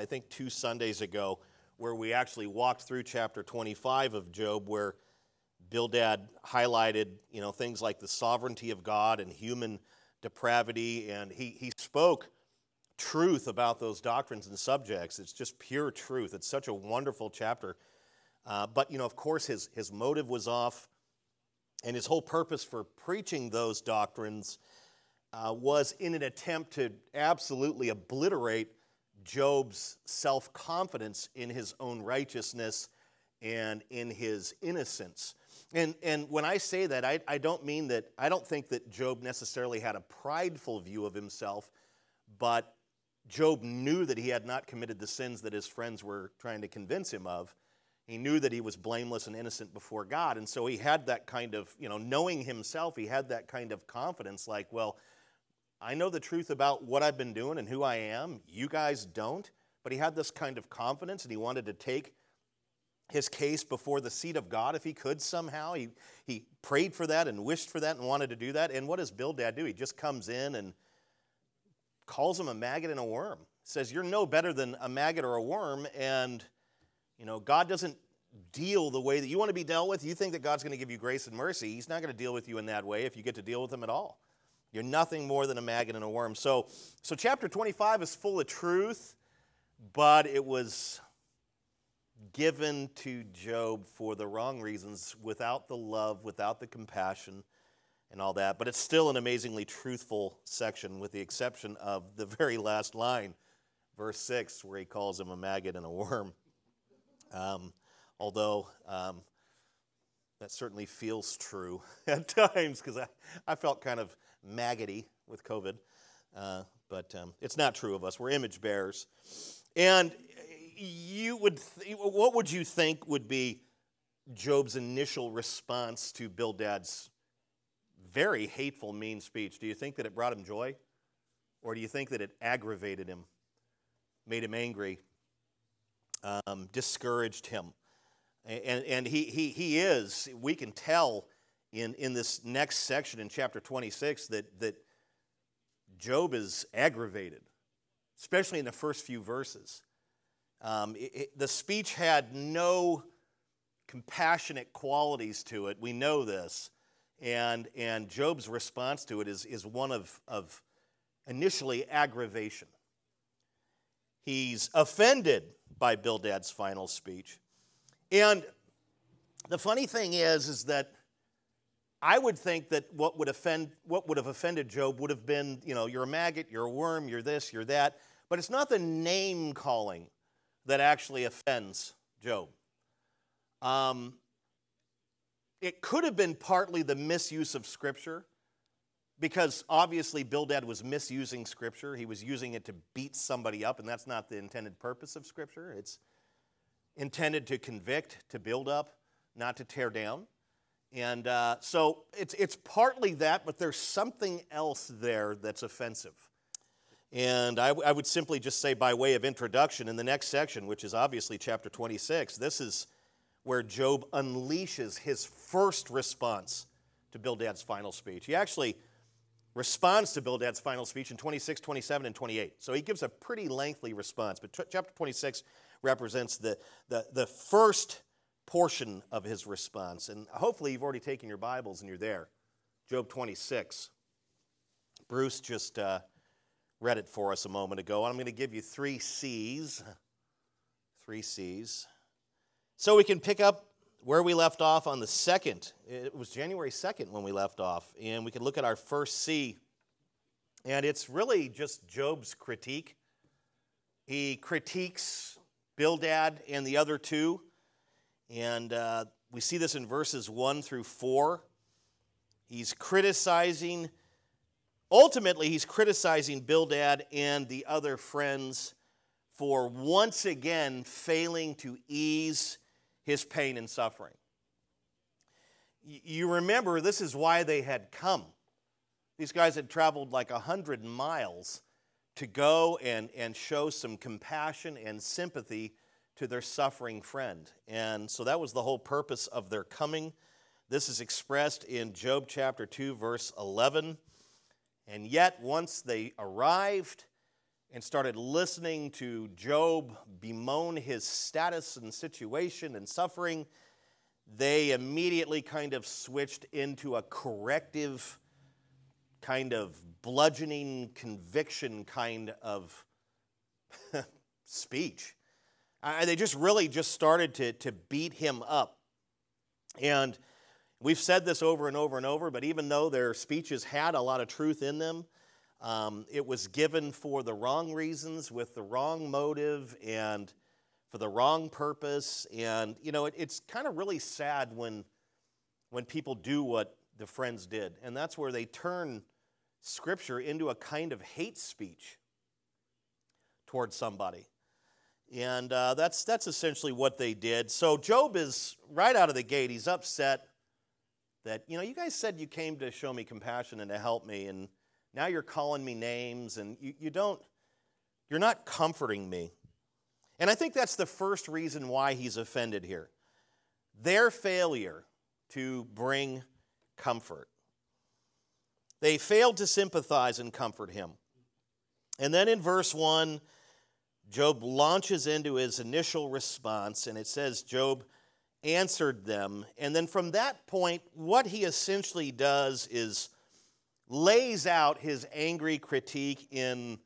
I think two Sundays ago, where we actually walked through chapter 25 of Job, where Bildad highlighted, you know, things like the sovereignty of God and human depravity, and he, he spoke truth about those doctrines and subjects. It's just pure truth. It's such a wonderful chapter. Uh, but, you know, of course, his, his motive was off, and his whole purpose for preaching those doctrines uh, was in an attempt to absolutely obliterate Job's self confidence in his own righteousness and in his innocence. And, and when I say that, I, I don't mean that, I don't think that Job necessarily had a prideful view of himself, but Job knew that he had not committed the sins that his friends were trying to convince him of. He knew that he was blameless and innocent before God. And so he had that kind of, you know, knowing himself, he had that kind of confidence like, well, I know the truth about what I've been doing and who I am. You guys don't. But he had this kind of confidence and he wanted to take his case before the seat of God if he could somehow. He, he prayed for that and wished for that and wanted to do that. And what does Bildad do? He just comes in and calls him a maggot and a worm. Says, You're no better than a maggot or a worm. And, you know, God doesn't deal the way that you want to be dealt with. You think that God's going to give you grace and mercy. He's not going to deal with you in that way if you get to deal with him at all. You're nothing more than a maggot and a worm. So, so chapter 25 is full of truth, but it was given to Job for the wrong reasons, without the love, without the compassion, and all that. But it's still an amazingly truthful section, with the exception of the very last line, verse 6, where he calls him a maggot and a worm. Um, although um, that certainly feels true at times, because I, I felt kind of maggoty with COVID. Uh, but um, it's not true of us. We're image bearers. And you would, th- what would you think would be Job's initial response to Bildad's very hateful, mean speech? Do you think that it brought him joy? Or do you think that it aggravated him, made him angry, um, discouraged him? And, and he, he, he is, we can tell in, in this next section in chapter 26 that, that Job is aggravated, especially in the first few verses. Um, it, it, the speech had no compassionate qualities to it. We know this. And, and Job's response to it is, is one of, of initially aggravation. He's offended by Bildad's final speech. And the funny thing is, is that I would think that what would offend, what would have offended Job would have been, you know, you're a maggot, you're a worm, you're this, you're that. But it's not the name calling that actually offends Job. Um, it could have been partly the misuse of Scripture, because obviously Bildad was misusing Scripture. He was using it to beat somebody up, and that's not the intended purpose of Scripture. It's intended to convict, to build up, not to tear down. And uh, so it's, it's partly that, but there's something else there that's offensive. And I, I would simply just say, by way of introduction, in the next section, which is obviously chapter 26, this is where Job unleashes his first response to Bildad's final speech. He actually responds to Bildad's final speech in 26, 27, and 28. So he gives a pretty lengthy response. But t- chapter 26 represents the, the, the first portion of his response. And hopefully you've already taken your Bibles and you're there. Job 26. Bruce just uh, read it for us a moment ago. I'm going to give you three C's. Three C's. So we can pick up where we left off on the second. It was January 2nd when we left off. And we can look at our first C. And it's really just Job's critique. He critiques Bildad and the other two. And uh, we see this in verses 1 through 4. He's criticizing Ultimately, he's criticizing Bildad and the other friends for once again failing to ease his pain and suffering. You remember, this is why they had come. These guys had traveled like 100 miles to go and, and show some compassion and sympathy to their suffering friend. And so that was the whole purpose of their coming. This is expressed in Job chapter 2, verse 11. And yet, once they arrived and started listening to Job bemoan his status and situation and suffering, they immediately kind of switched into a corrective, kind of bludgeoning conviction kind of speech. Uh, they just really just started to, to beat him up. And we've said this over and over and over, but even though their speeches had a lot of truth in them, um, it was given for the wrong reasons, with the wrong motive, and for the wrong purpose. And, you know, it, it's kind of really sad when, when people do what the friends did. And that's where they turn Scripture into a kind of hate speech towards somebody. And uh, that's, that's essentially what they did. So Job is right out of the gate, he's upset that, you know, you guys said you came to show me compassion and to help me, and now you're calling me names, and you, you don't, you're not comforting me. And I think that's the first reason why he's offended here. Their failure to bring comfort. They failed to sympathize and comfort him. And then in verse 1, Job launches into his initial response, and it says Job answered them. And then from that point, what he essentially does is lays out his angry critique in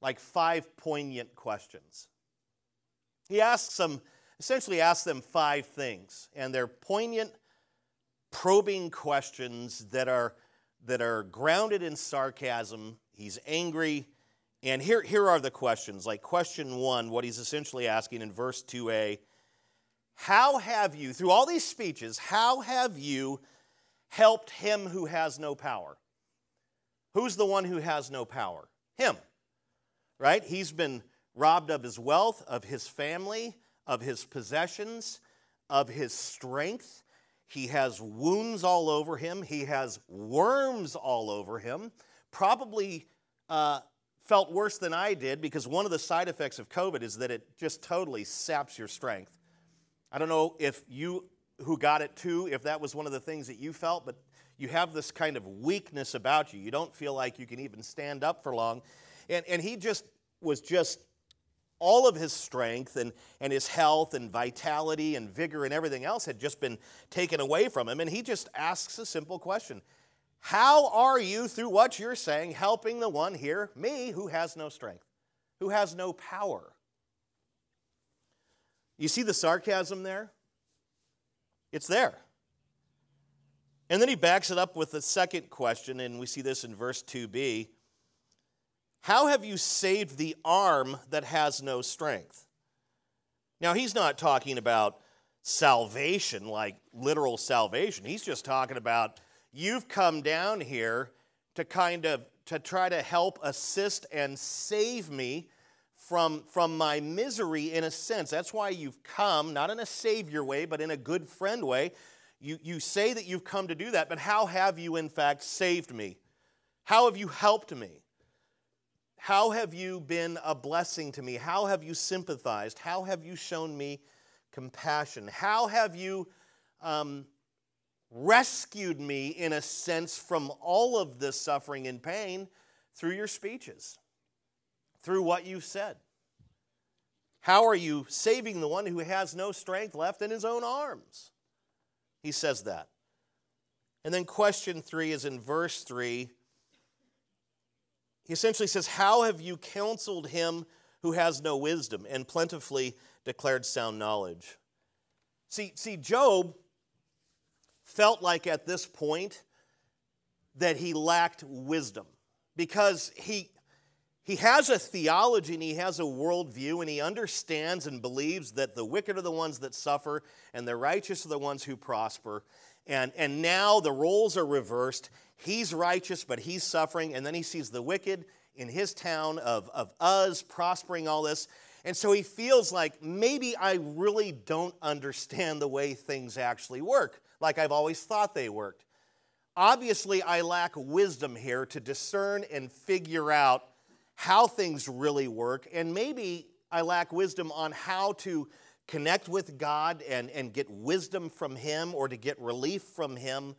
like five poignant questions. He asks them, essentially asks them five things, and they're poignant, probing questions that are that are grounded in sarcasm. He's angry. And here, here are the questions. Like question one, what he's essentially asking in verse 2a How have you, through all these speeches, how have you helped him who has no power? Who's the one who has no power? Him, right? He's been robbed of his wealth, of his family, of his possessions, of his strength. He has wounds all over him. He has worms all over him. Probably uh, felt worse than I did because one of the side effects of COVID is that it just totally saps your strength. I don't know if you who got it too, if that was one of the things that you felt, but you have this kind of weakness about you. You don't feel like you can even stand up for long. And, and he just was just all of his strength and, and his health and vitality and vigor and everything else had just been taken away from him. And he just asks a simple question How are you, through what you're saying, helping the one here, me, who has no strength, who has no power? You see the sarcasm there? It's there. And then he backs it up with a second question, and we see this in verse 2b. How have you saved the arm that has no strength? Now, he's not talking about salvation, like literal salvation. He's just talking about you've come down here to kind of to try to help assist and save me from, from my misery in a sense. That's why you've come, not in a savior way, but in a good friend way. You, you say that you've come to do that, but how have you in fact saved me? How have you helped me? How have you been a blessing to me? How have you sympathized? How have you shown me compassion? How have you um, rescued me, in a sense, from all of this suffering and pain through your speeches, through what you've said? How are you saving the one who has no strength left in his own arms? He says that. And then question three is in verse three he essentially says, How have you counseled him who has no wisdom and plentifully declared sound knowledge? See, see, Job felt like at this point that he lacked wisdom because he, he has a theology and he has a worldview and he understands and believes that the wicked are the ones that suffer and the righteous are the ones who prosper. And, and now the roles are reversed. He's righteous, but he's suffering. And then he sees the wicked in his town of, of Uz prospering all this. And so he feels like maybe I really don't understand the way things actually work, like I've always thought they worked. Obviously, I lack wisdom here to discern and figure out how things really work. And maybe I lack wisdom on how to connect with God and, and get wisdom from Him or to get relief from Him,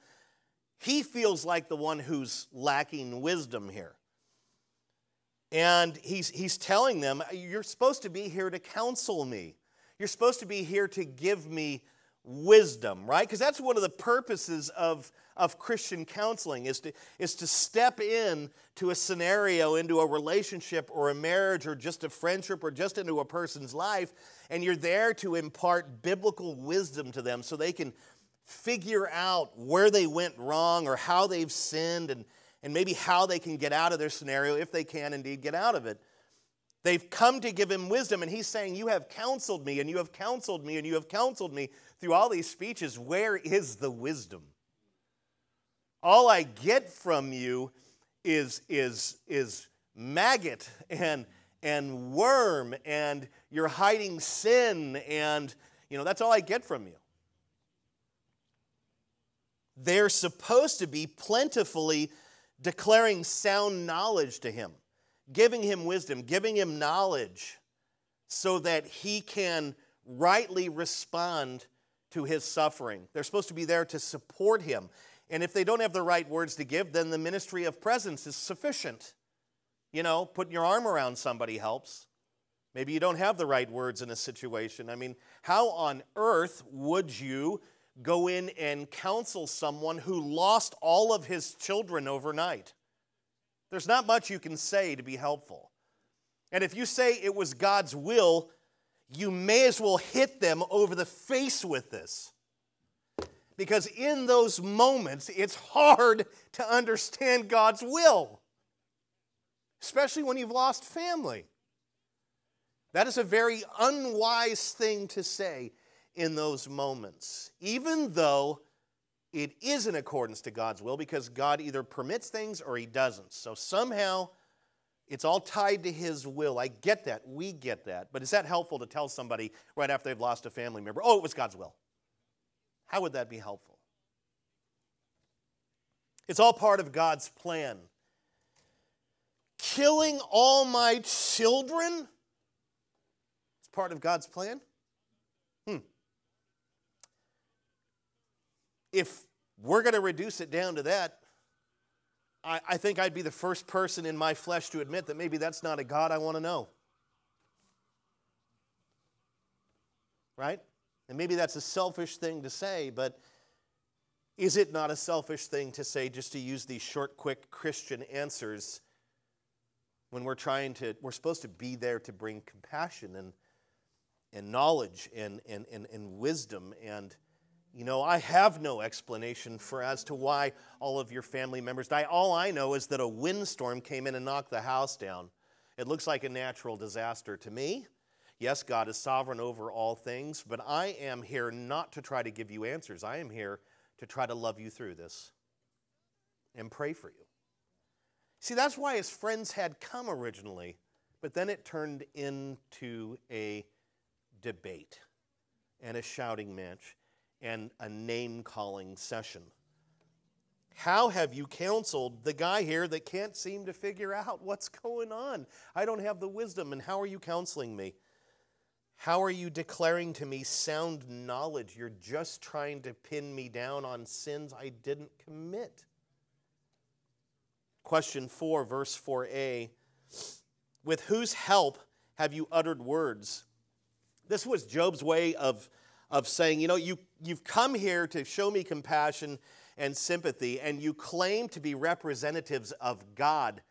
he feels like the one who's lacking wisdom here. And he's, he's telling them, You're supposed to be here to counsel me. You're supposed to be here to give me wisdom, right? Because that's one of the purposes of, of Christian counseling is to, is to step in to a scenario, into a relationship or a marriage or just a friendship or just into a person's life, and you're there to impart biblical wisdom to them so they can figure out where they went wrong or how they've sinned and, and maybe how they can get out of their scenario if they can indeed get out of it. They've come to give him wisdom, and he's saying, You have counseled me, and you have counseled me, and you have counseled me through all these speeches. Where is the wisdom? All I get from you is, is, is maggot and, and worm, and you're hiding sin, and you know, that's all I get from you. They're supposed to be plentifully declaring sound knowledge to him giving him wisdom, giving him knowledge so that he can rightly respond to his suffering. They're supposed to be there to support him. And if they don't have the right words to give, then the ministry of presence is sufficient. You know, putting your arm around somebody helps. Maybe you don't have the right words in a situation. I mean, how on earth would you go in and counsel someone who lost all of his children overnight? There's not much you can say to be helpful. And if you say it was God's will, you may as well hit them over the face with this. Because in those moments, it's hard to understand God's will, especially when you've lost family. That is a very unwise thing to say in those moments, even though it is in accordance to God's will because God either permits things or He doesn't. So somehow it's all tied to His will. I get that. We get that. But is that helpful to tell somebody right after they've lost a family member, oh, it was God's will? How would that be helpful? It's all part of God's plan. Killing all my children? It's part of God's plan? If we're going to reduce it down to that, I, I, think I'd be the first person in my flesh to admit that maybe that's not a God I want to know. Right? And maybe that's a selfish thing to say, but is it not a selfish thing to say just to use these short, quick Christian answers when we're trying to, we're supposed to be there to bring compassion and, and knowledge and, and, and, and wisdom and you know, I have no explanation for as to why all of your family members died. All I know is that a windstorm came in and knocked the house down. It looks like a natural disaster to me. Yes, God is sovereign over all things, but I am here not to try to give you answers. I am here to try to love you through this and pray for you. See, that's why his friends had come originally, but then it turned into a debate and a shouting match and a name calling session. How have you counseled the guy here that can't seem to figure out what's going on? I don't have the wisdom, and how are you counseling me? How are you declaring to me sound knowledge? You're just trying to pin me down on sins I didn't commit. Question 4, verse 4a With whose help have you uttered words? This was Job's way of of saying, you know, you, you've come here to show me compassion and sympathy, and you claim to be representatives of God.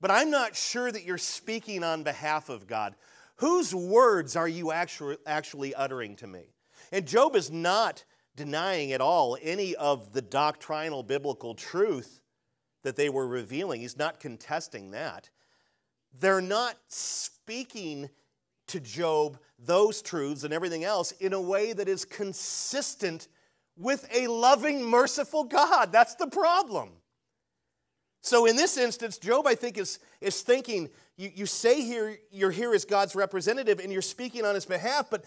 But I'm not sure that you're speaking on behalf of God. Whose words are you actually, uttering to me? And Job is not denying at all any of the doctrinal biblical truth that they were revealing. He's not contesting that. They're not speaking to Job those truths and everything else in a way that is consistent with a loving, merciful God. That's the problem. So, in this instance, Job, I think, is, is thinking you, you say here you're here as God's representative and you're speaking on his behalf, but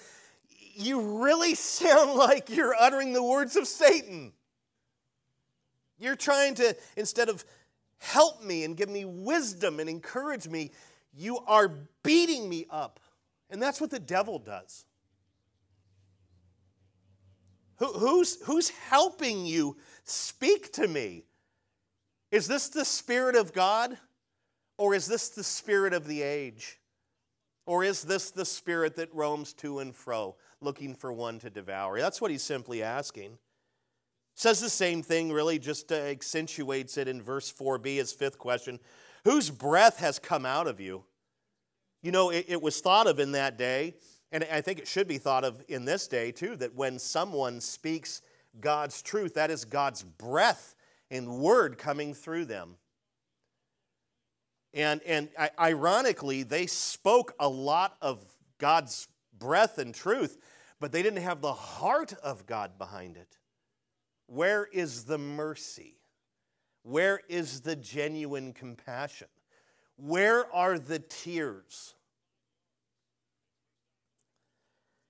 you really sound like you're uttering the words of Satan. You're trying to, instead of help me and give me wisdom and encourage me, you are beating me up and that's what the devil does. Who, who's, who's helping you speak to me? Is this the Spirit of God? Or is this the spirit of the age? Or is this the spirit that roams to and fro, looking for one to devour? That's what he's simply asking. Says the same thing, really, just accentuates it in verse 4b, his fifth question Whose breath has come out of you? You know, it, it was thought of in that day, and I think it should be thought of in this day too, that when someone speaks God's truth, that is God's breath and word coming through them. And, and ironically, they spoke a lot of God's breath and truth, but they didn't have the heart of God behind it. Where is the mercy? Where is the genuine compassion? Where are the tears?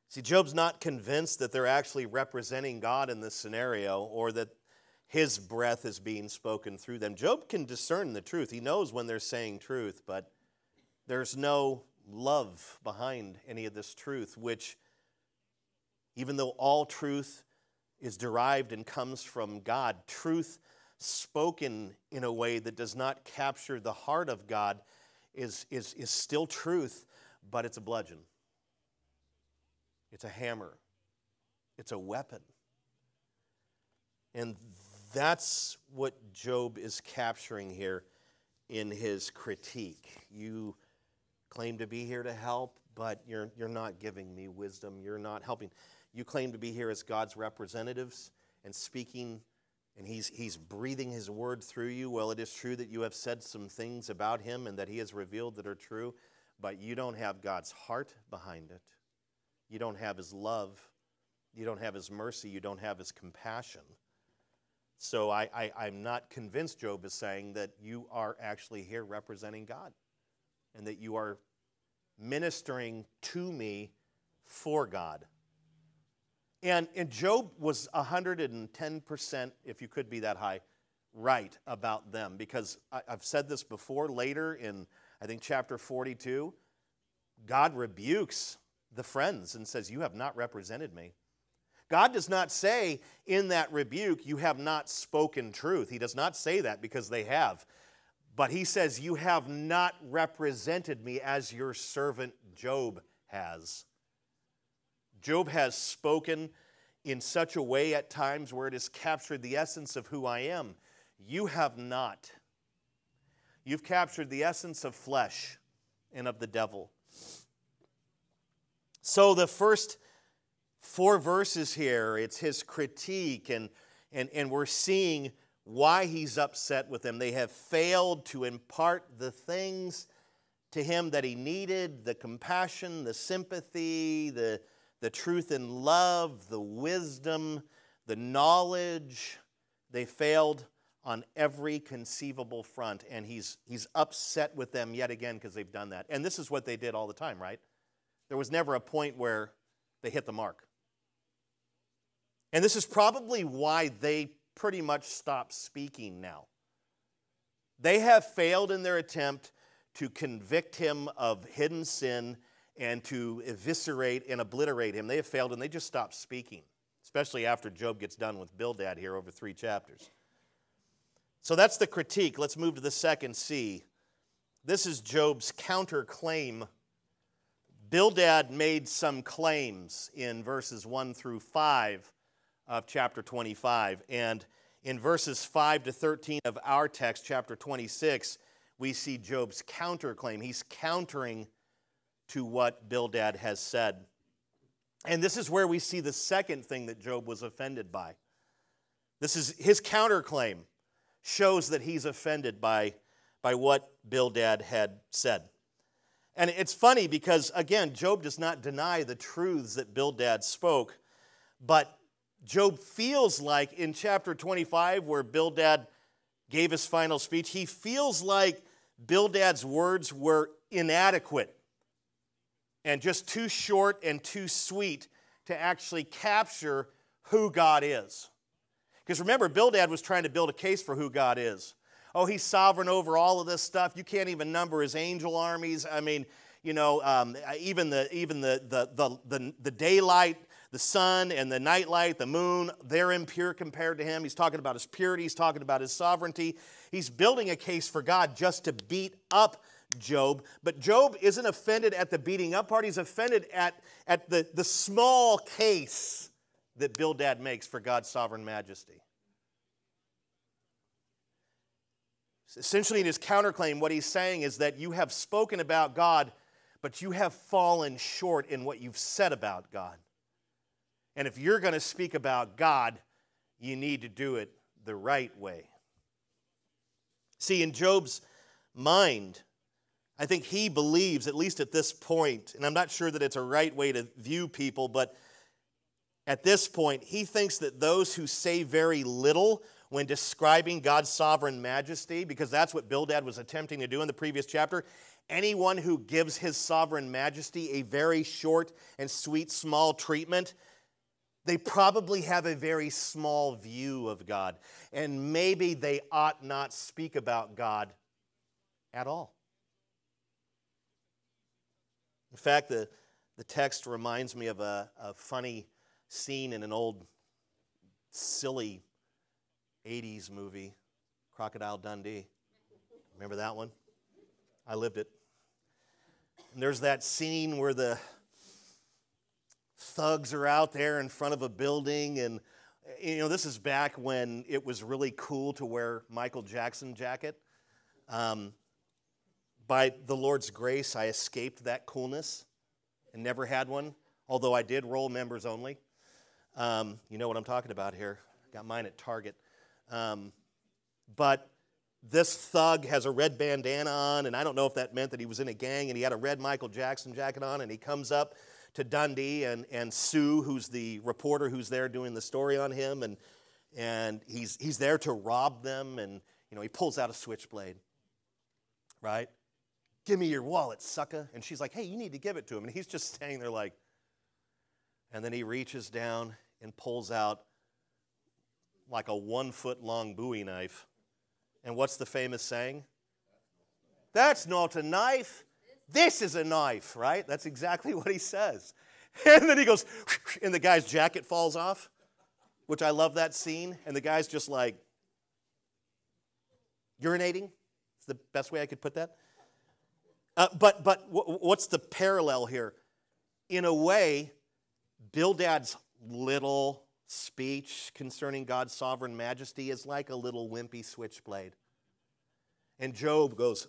See, Job's not convinced that they're actually representing God in this scenario or that his breath is being spoken through them. Job can discern the truth. He knows when they're saying truth, but there's no love behind any of this truth, which, even though all truth is derived and comes from God, truth spoken in a way that does not capture the heart of God is, is, is still truth, but it's a bludgeon. It's a hammer. It's a weapon. And that's what Job is capturing here in his critique. You claim to be here to help, but you're, you're not giving me wisdom. You're not helping. You claim to be here as God's representatives and speaking and he's, he's breathing his word through you. Well, it is true that you have said some things about him and that he has revealed that are true, but you don't have God's heart behind it. You don't have his love. You don't have his mercy. You don't have his compassion. So I, I, I'm not convinced Job is saying that you are actually here representing God and that you are ministering to me for God. And, and Job was 110%, if you could be that high, right about them. Because I, I've said this before later in, I think, chapter 42. God rebukes the friends and says, You have not represented me. God does not say in that rebuke, You have not spoken truth. He does not say that because they have. But he says, You have not represented me as your servant Job has. Job has spoken in such a way at times where it has captured the essence of who I am. You have not. You've captured the essence of flesh and of the devil. So the first four verses here, it's his critique, and, and, and we're seeing why he's upset with them. They have failed to impart the things to him that he needed the compassion, the sympathy, the, the truth and love, the wisdom, the knowledge. They failed on every conceivable front, and he's, he's upset with them yet again because they've done that. And this is what they did all the time, right? There was never a point where they hit the mark. And this is probably why they pretty much stopped speaking now. They have failed in their attempt to convict him of hidden sin and to eviscerate and obliterate him. They have failed and they just stopped speaking, especially after Job gets done with Bildad here over three chapters. So that's the critique. Let's move to the second C. This is Job's counterclaim. Bildad made some claims in verses 1 through 5 of chapter 25. And in verses 5 to 13 of our text, chapter 26, we see Job's counterclaim. He's countering to what Bildad has said. And this is where we see the second thing that Job was offended by. This is his counterclaim shows that he's offended by, by what Bildad had said. And it's funny because, again, Job does not deny the truths that Bildad spoke, but Job feels like in chapter 25, where Bildad gave his final speech, he feels like Bildad's words were inadequate and just too short and too sweet to actually capture who God is. Because remember, Bildad was trying to build a case for who God is. Oh, he's sovereign over all of this stuff. You can't even number his angel armies. I mean, you know, um, even the even the, the the the the daylight the sun and the nightlight, the moon, they're impure compared to him. He's talking about his purity, he's talking about his sovereignty. He's building a case for God just to beat up Job. But Job isn't offended at the beating up part, he's offended at, at the, the small case that Bildad makes for God's sovereign majesty. Essentially, in his counterclaim, what he's saying is that you have spoken about God, but you have fallen short in what you've said about God. And if you're going to speak about God, you need to do it the right way. See, in Job's mind, I think he believes, at least at this point, and I'm not sure that it's a right way to view people, but at this point, he thinks that those who say very little when describing God's sovereign majesty, because that's what Bildad was attempting to do in the previous chapter, anyone who gives his sovereign majesty a very short and sweet, small treatment they probably have a very small view of God, and maybe they ought not speak about God at all. In fact, the, the text reminds me of a, a funny scene in an old, silly 80s movie, Crocodile Dundee. Remember that one? I lived it. And there's that scene where the thugs are out there in front of a building and you know this is back when it was really cool to wear michael jackson jacket um, by the lord's grace i escaped that coolness and never had one although i did roll members only um, you know what i'm talking about here got mine at target um, but this thug has a red bandana on and i don't know if that meant that he was in a gang and he had a red michael jackson jacket on and he comes up to Dundee and, and Sue, who's the reporter who's there doing the story on him, and, and he's, he's there to rob them, and you know, he pulls out a switchblade, right? Give me your wallet, sucker. And she's like, hey, you need to give it to him. And he's just standing there like, and then he reaches down and pulls out like a one foot long bowie knife. And what's the famous saying? That's not a knife. This is a knife, right? That's exactly what he says. And then he goes, and the guy's jacket falls off, which I love that scene. And the guy's just like urinating. It's the best way I could put that. Uh, but but what's the parallel here? In a way, Bildad's little speech concerning God's sovereign majesty is like a little wimpy switchblade. And Job goes,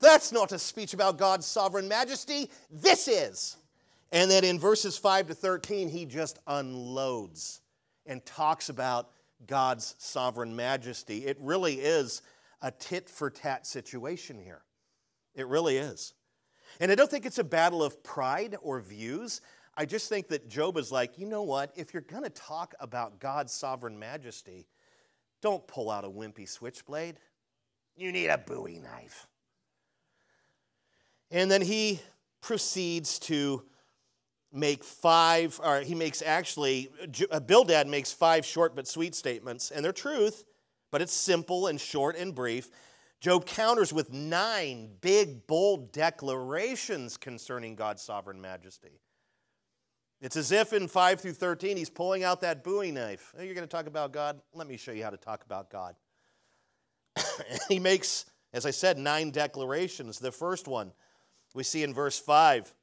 that's not a speech about God's sovereign majesty. This is. And then in verses 5 to 13, he just unloads and talks about God's sovereign majesty. It really is a tit for tat situation here. It really is. And I don't think it's a battle of pride or views. I just think that Job is like, you know what? If you're going to talk about God's sovereign majesty, don't pull out a wimpy switchblade. You need a bowie knife. And then he proceeds to make five, or he makes actually, uh, Bildad makes five short but sweet statements, and they're truth, but it's simple and short and brief. Job counters with nine big, bold declarations concerning God's sovereign majesty. It's as if in 5 through 13 he's pulling out that bowie knife. Oh, you're going to talk about God? Let me show you how to talk about God. he makes, as I said, nine declarations. The first one we see in verse 5.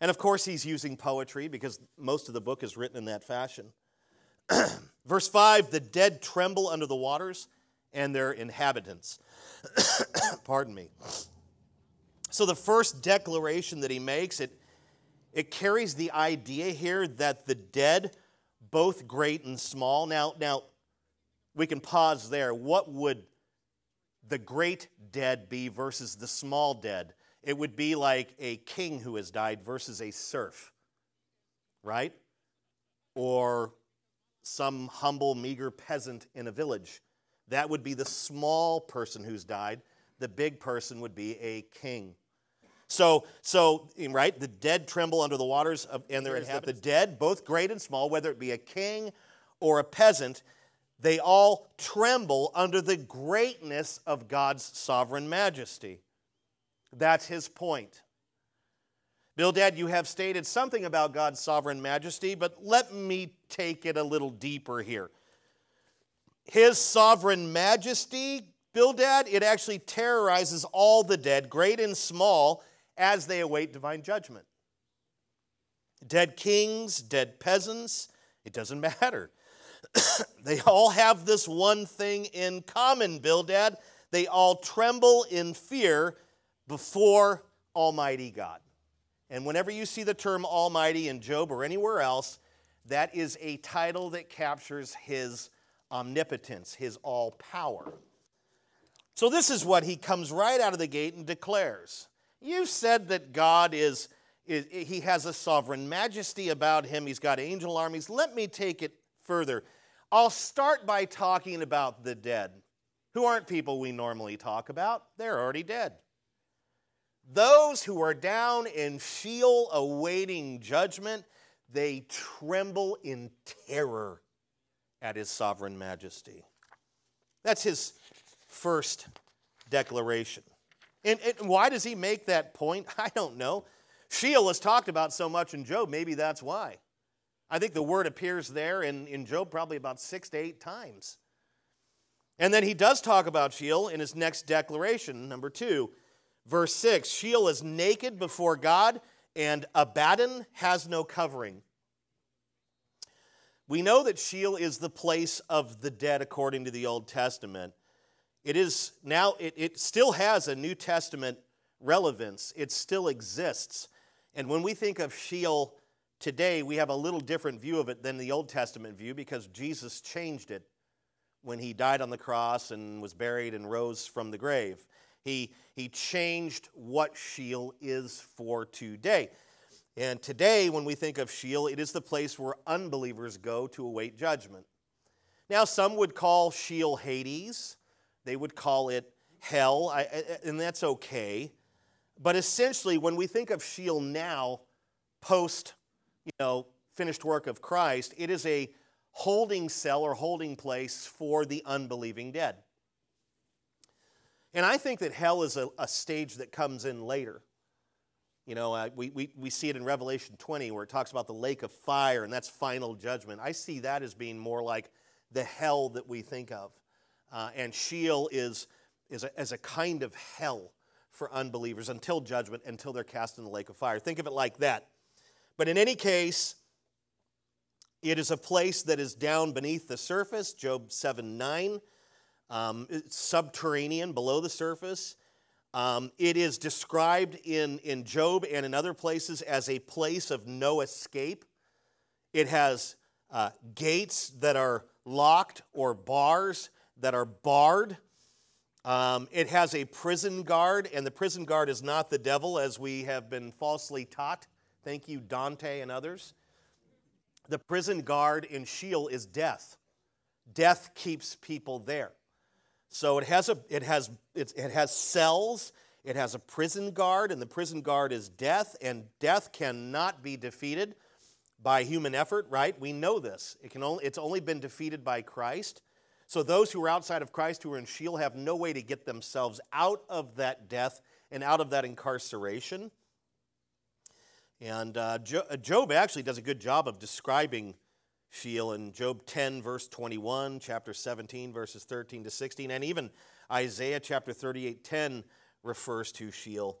And of course, he's using poetry because most of the book is written in that fashion. verse 5 the dead tremble under the waters and their inhabitants. Pardon me. So, the first declaration that he makes, it, it carries the idea here that the dead, both great and small. Now, now, we can pause there. What would the great dead be versus the small dead. It would be like a king who has died versus a serf, right? Or some humble, meager peasant in a village. That would be the small person who's died. The big person would be a king. So, so right, the dead tremble under the waters of, and their inhabitants. The dead, both great and small, whether it be a king or a peasant, they all tremble under the greatness of God's sovereign majesty. That's his point. Bildad, you have stated something about God's sovereign majesty, but let me take it a little deeper here. His sovereign majesty, Bildad, it actually terrorizes all the dead, great and small, as they await divine judgment. Dead kings, dead peasants, it doesn't matter. they all have this one thing in common, Bildad. They all tremble in fear before Almighty God. And whenever you see the term Almighty in Job or anywhere else, that is a title that captures his omnipotence, his all power. So, this is what he comes right out of the gate and declares. You said that God is, is, he has a sovereign majesty about him, he's got angel armies. Let me take it further. I'll start by talking about the dead, who aren't people we normally talk about, they're already dead. Those who are down in Sheol awaiting judgment, they tremble in terror at his sovereign majesty. That's his first declaration. And, and, why does he make that point? I don't know. Sheol is talked about so much in Job, maybe that's why. I think the word appears there in, in Job probably about six to eight times. And then he does talk about Sheol in his next declaration, number two, verse six Sheol is naked before God, and Abaddon has no covering. We know that Sheol is the place of the dead according to the Old Testament. It is now, it, it still has a New Testament relevance, it still exists. And when we think of Sheol today, we have a little different view of it than the Old Testament view because Jesus changed it when he died on the cross and was buried and rose from the grave. He, he changed what Sheol is for today. And today, when we think of Sheol, it is the place where unbelievers go to await judgment. Now, some would call Sheol Hades. They would call it hell, I, and that's okay. But essentially, when we think of Sheol now, post, you know, finished work of Christ, it is a holding cell or holding place for the unbelieving dead. And I think that hell is a, a stage that comes in later. You know, uh, we, we, we see it in Revelation 20 where it talks about the lake of fire, and that's final judgment. I see that as being more like the hell that we think of. Uh, and Sheol is, is a, as a kind of hell for unbelievers until judgment, until they're cast in the lake of fire. Think of it like that. But in any case, it is a place that is down beneath the surface, Job 7 9. Um, subterranean, below the surface. Um, it is described in, in Job and in other places as a place of no escape. It has uh, gates that are locked or bars that are barred. Um, it has a prison guard, and the prison guard is not the devil, as we have been falsely taught. Thank you, Dante and others. The prison guard in Sheol is death. Death keeps people there. So it has, a, it, has, it has cells, it has a prison guard, and the prison guard is death, and death cannot be defeated by human effort, right? We know this. It can only, it's only been defeated by Christ. So those who are outside of Christ, who are in Sheol, have no way to get themselves out of that death and out of that incarceration. And uh, uh Job actually does a good job of describing Sheol in Job 10, verse 21, chapter 17, verses 13 to 16, and even Isaiah chapter 38, 10 refers to Sheol.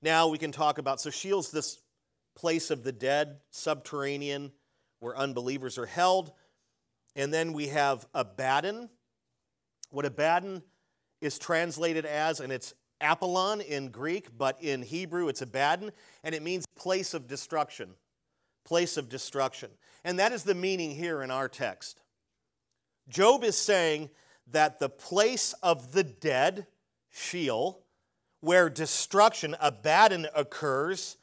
Now we can talk about, so Sheol's this place of the dead, subterranean, where unbelievers are held. And then we have Abaddon. What Abaddon is translated as, and it's Apollyon in Greek, but in Hebrew it's Abaddon, and it means place of destruction. Place of destruction. And that is the meaning here in our text. Job is saying that the place of the dead, Sheol, where destruction, Abaddon, occurs,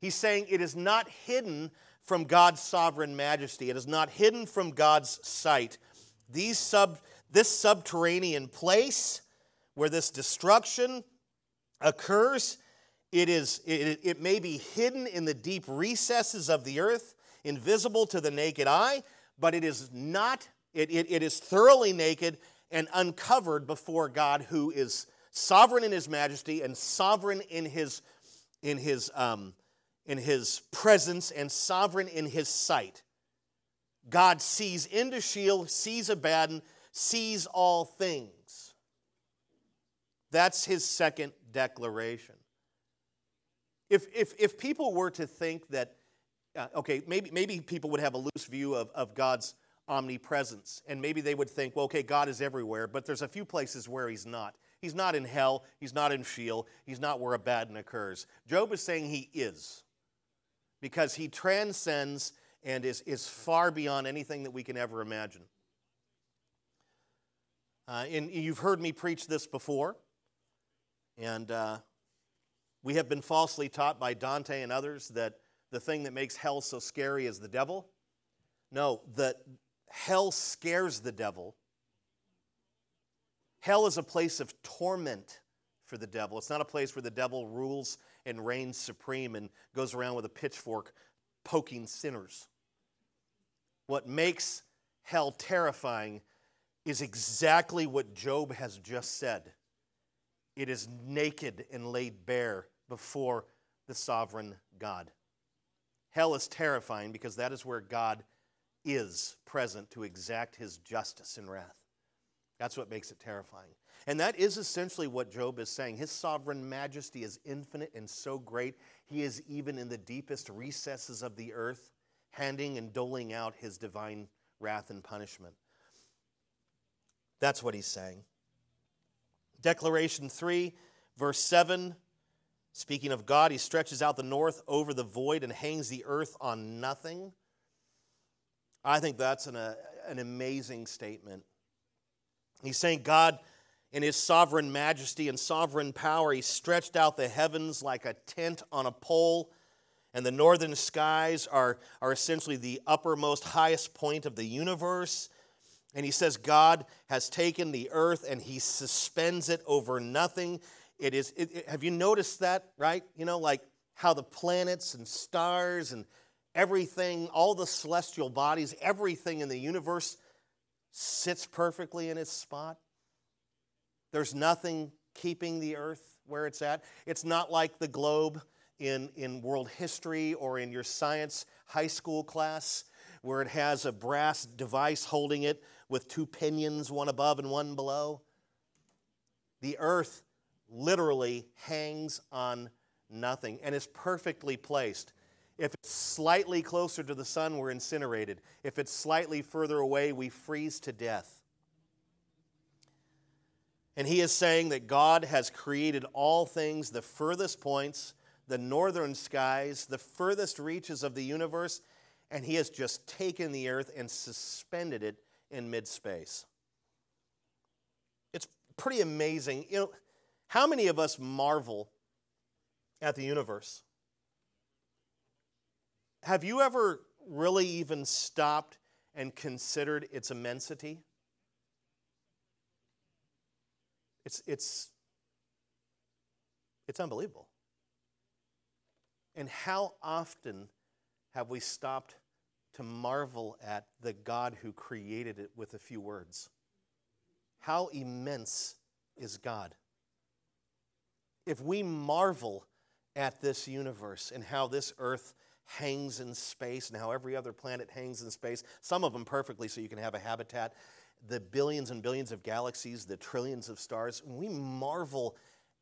he's saying it is not hidden from God's sovereign majesty. It is not hidden from God's sight. These sub, this subterranean place where this destruction occurs, it, is, it, it may be hidden in the deep recesses of the earth, invisible to the naked eye, but it is not, it, it, it is thoroughly naked and uncovered before God who is sovereign in his majesty and sovereign in his, in his um, in his presence and sovereign in his sight. God sees into Sheol, sees Abaddon, sees all things. That's his second declaration. If, if, if people were to think that, uh, okay, maybe, maybe people would have a loose view of, of God's omnipresence, and maybe they would think, well, okay, God is everywhere, but there's a few places where he's not. He's not in hell, he's not in Sheol, he's not where Abaddon occurs. Job is saying he is, because he transcends and is, is far beyond anything that we can ever imagine. Uh, and you've heard me preach this before, and uh, we have been falsely taught by Dante and others that the thing that makes hell so scary is the devil. No, that hell scares the devil. Hell is a place of torment for the devil. It's not a place where the devil rules and reigns supreme and goes around with a pitchfork poking sinners. What makes hell terrifying is exactly what Job has just said. It is naked and laid bare before the sovereign God. Hell is terrifying because that is where God is present to exact his justice and wrath. That's what makes it terrifying. And that is essentially what Job is saying. His sovereign majesty is infinite and so great, he is even in the deepest recesses of the earth, handing and doling out his divine wrath and punishment. That's what he's saying. Declaration 3, verse 7. Speaking of God, he stretches out the north over the void and hangs the earth on nothing. I think that's an, an amazing statement. He's saying God, in his sovereign majesty and sovereign power, he stretched out the heavens like a tent on a pole, and the northern skies are, are essentially the uppermost, highest point of the universe. And he says, God has taken the earth and he suspends it over nothing. It is, it, it, have you noticed that, right? You know, like how the planets and stars and everything, all the celestial bodies, everything in the universe sits perfectly in its spot. There's nothing keeping the earth where it's at. It's not like the globe in, in world history or in your science high school class where it has a brass device holding it with two pinions, one above and one below. The earth literally hangs on nothing and is perfectly placed. If it's slightly closer to the sun, we're incinerated. If it's slightly further away, we freeze to death. And he is saying that God has created all things, the furthest points, the northern skies, the furthest reaches of the universe, and he has just taken the earth and suspended it in mid space. It's pretty amazing. You know, how many of us marvel at the universe? Have you ever really even stopped and considered its immensity? It's, it's, it's unbelievable. And how often have we stopped to marvel at the God who created it with a few words? How immense is God? If we marvel at this universe and how this earth hangs in space and how every other planet hangs in space, some of them perfectly so you can have a habitat, the billions and billions of galaxies, the trillions of stars. We marvel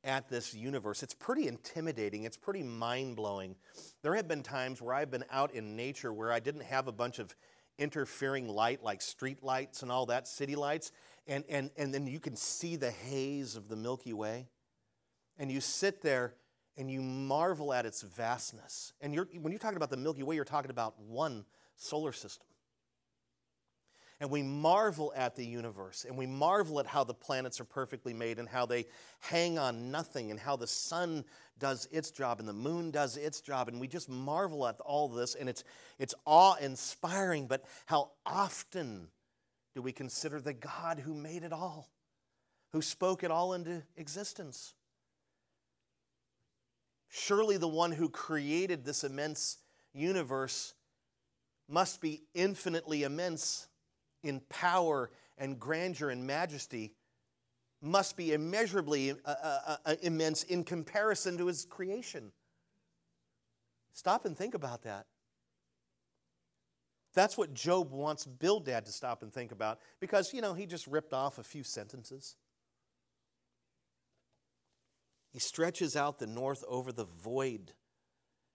at this universe. It's pretty intimidating, it's pretty mind blowing. There have been times where I've been out in nature where I didn't have a bunch of interfering light like street lights and all that, city lights, and, and, and then you can see the haze of the Milky Way. And you sit there and you marvel at its vastness. And when you're talking about the Milky Way, you're talking about one solar system. And we marvel at the universe, and we marvel at how the planets are perfectly made, and how they hang on nothing, and how the sun does its job, and the moon does its job. And we just marvel at all this, and it's, it's awe inspiring. But how often do we consider the God who made it all, who spoke it all into existence? Surely the one who created this immense universe must be infinitely immense in power and grandeur and majesty, must be immeasurably uh, uh, uh, immense in comparison to his creation. Stop and think about that. That's what Job wants Bildad to stop and think about because, you know, he just ripped off a few sentences. He stretches out the north over the void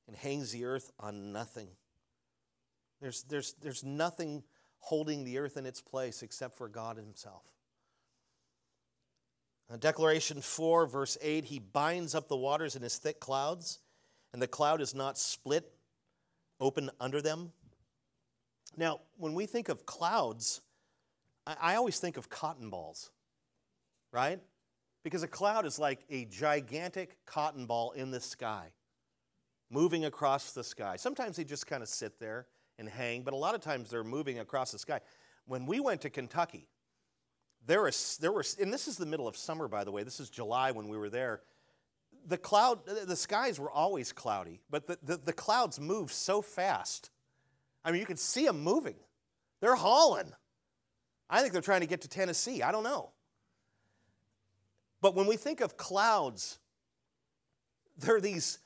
and hangs the earth on nothing. There's, there's, there's nothing holding the earth in its place except for God Himself. Declaration 4, verse 8 He binds up the waters in His thick clouds, and the cloud is not split open under them. Now, when we think of clouds, I always think of cotton balls, right? Because a cloud is like a gigantic cotton ball in the sky, moving across the sky. Sometimes they just kind of sit there and hang, but a lot of times they're moving across the sky. When we went to Kentucky, there was, there were, and this is the middle of summer, by the way. This is July when we were there. The cloud, the skies were always cloudy, but the, the, the clouds moved so fast. I mean, you could see them moving. They're hauling. I think they're trying to get to Tennessee. I don't know. But when we think of clouds, they're these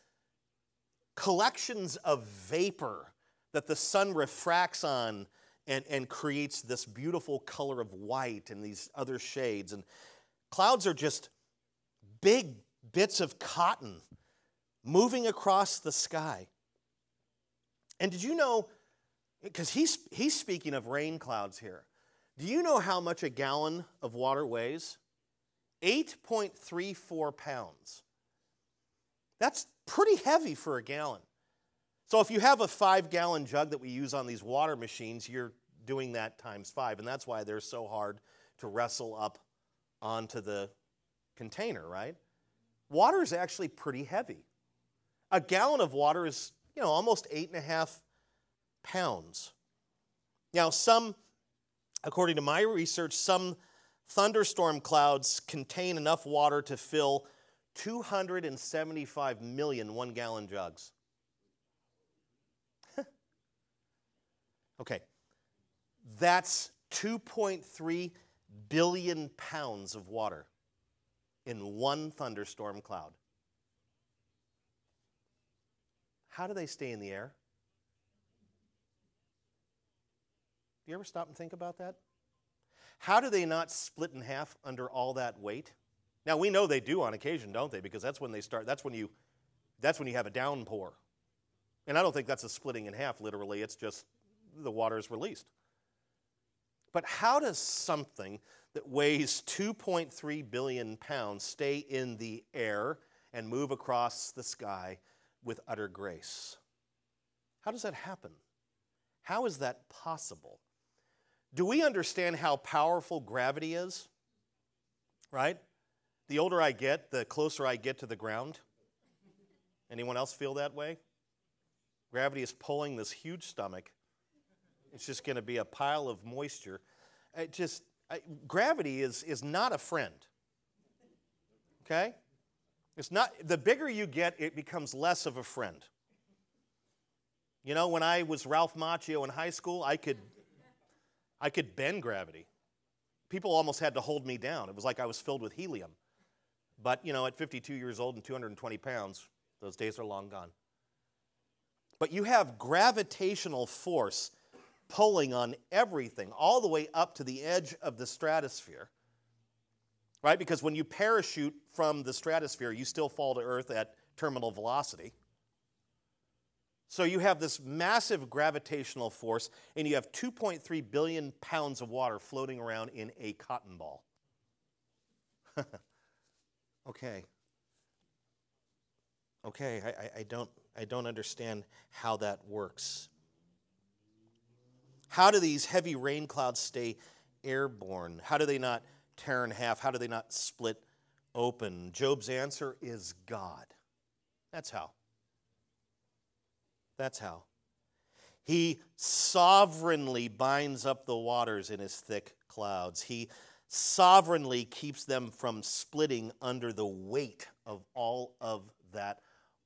collections of vapor that the sun refracts on and, and creates this beautiful color of white and these other shades. And clouds are just big bits of cotton moving across the sky. And did you know, because he's, he's speaking of rain clouds here, do you know how much a gallon of water weighs? 8.34 pounds. That's pretty heavy for a gallon. So if you have a five gallon jug that we use on these water machines, you're doing that times five. And that's why they're so hard to wrestle up onto the container, right? Water is actually pretty heavy. A gallon of water is, you know, almost eight and a half pounds. Now, some, according to my research, some thunderstorm clouds contain enough water to fill 275 million one gallon jugs. Okay, that's 2.3 billion pounds of water in one thunderstorm cloud. How do they stay in the air? Do you ever stop and think about that? How do they not split in half under all that weight? Now we know they do on occasion, don't they? Because that's when they start. That's when you, that's when you have a downpour. And I don't think that's a splitting in half. Literally, it's just the water is released. But how does something that weighs 2.3 billion pounds stay in the air and move across the sky with utter grace? How does that happen? How is that possible? Do we understand how powerful gravity is? Right? The older I get, the closer I get to the ground. Anyone else feel that way? Gravity is pulling this huge stomach. It's just going to be a pile of moisture. It just I, gravity is is not a friend. Okay? It's not the bigger you get, it becomes less of a friend. You know, when I was Ralph Macchio in high school, I could I could bend gravity. People almost had to hold me down. It was like I was filled with helium. But, you know, at 52 years old and 220 pounds, those days are long gone. But you have gravitational force pulling on everything, all the way up to the edge of the stratosphere. Right? Because when you parachute from the stratosphere, you still fall to Earth at terminal velocity. So you have this massive gravitational force, and you have 2.3 billion pounds of water floating around in a cotton ball. okay. Okay, I, I, don't, I don't understand how that works. How do these heavy rain clouds stay airborne? How do they not tear in half? How do they not split open? Job's answer is God. That's how. That's how. He sovereignly binds up the waters in his thick clouds. He sovereignly keeps them from splitting under the weight of all of that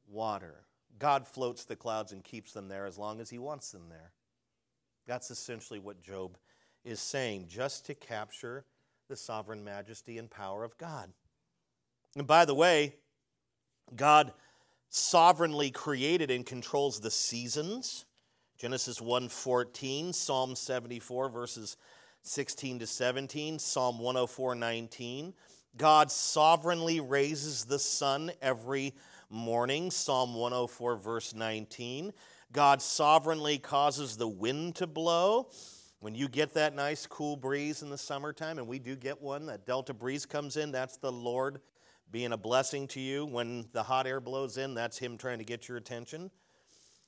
water. God floats the clouds and keeps them there as long as he wants them there. That's essentially what Job is saying, just to capture the sovereign majesty and power of God. And by the way, God sovereignly created and controls the seasons. Genesis 1:14, Psalm 74 verses 16 to 17, Psalm 104:19. God sovereignly raises the sun every morning, Psalm 104 verse 19. God sovereignly causes the wind to blow. When you get that nice cool breeze in the summertime, and we do get one, that delta breeze comes in, that's the Lord being a blessing to you. When the hot air blows in, that's Him trying to get your attention.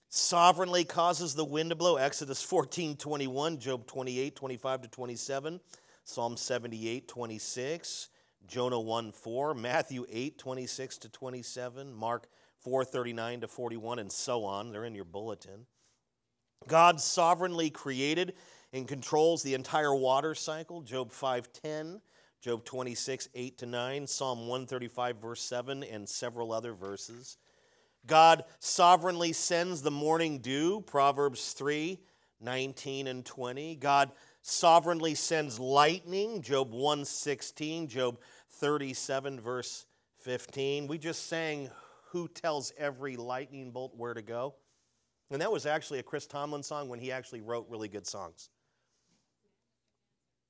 Sovereignly causes the wind to blow. Exodus 14 21, Job 28 25 to 27, Psalm 78 26, Jonah 1 4, Matthew 8 26 to 27, Mark 4 39 to 41, and so on. They're in your bulletin. God sovereignly created and controls the entire water cycle. Job 5:10, Job 26, 8 to 9, Psalm 135, verse 7, and several other verses. God sovereignly sends the morning dew, Proverbs 3, 19 and 20. God sovereignly sends lightning, Job 116, Job 37, verse 15. We just sang Who Tells Every Lightning Bolt Where to Go? And that was actually a Chris Tomlin song when he actually wrote really good songs.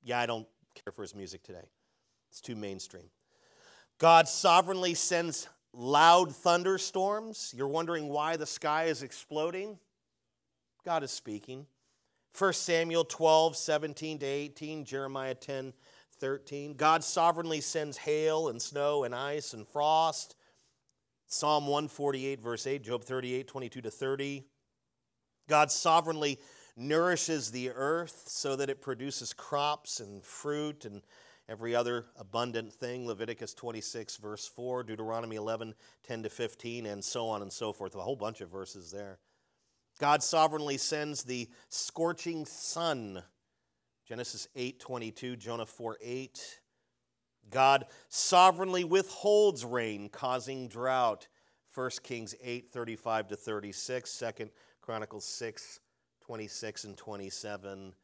Yeah, I don't care for his music today. It's too mainstream. God sovereignly sends loud thunderstorms. You're wondering why the sky is exploding? God is speaking. 1 Samuel 12, 17 to 18, Jeremiah 10, 13. God sovereignly sends hail and snow and ice and frost. Psalm 148, verse 8, Job 38, 22 to 30. God sovereignly nourishes the earth so that it produces crops and fruit and every other abundant thing. Leviticus 26 verse 4 deuteronomy 11 10 to 15 and so on and so forth. A whole bunch of verses there. God sovereignly sends the scorching sun. Genesis 8 22 jonah 4 8 god sovereignly withholds rain causing drought 1 kings 8 35 to 36 2 chronicles 6 26 and 27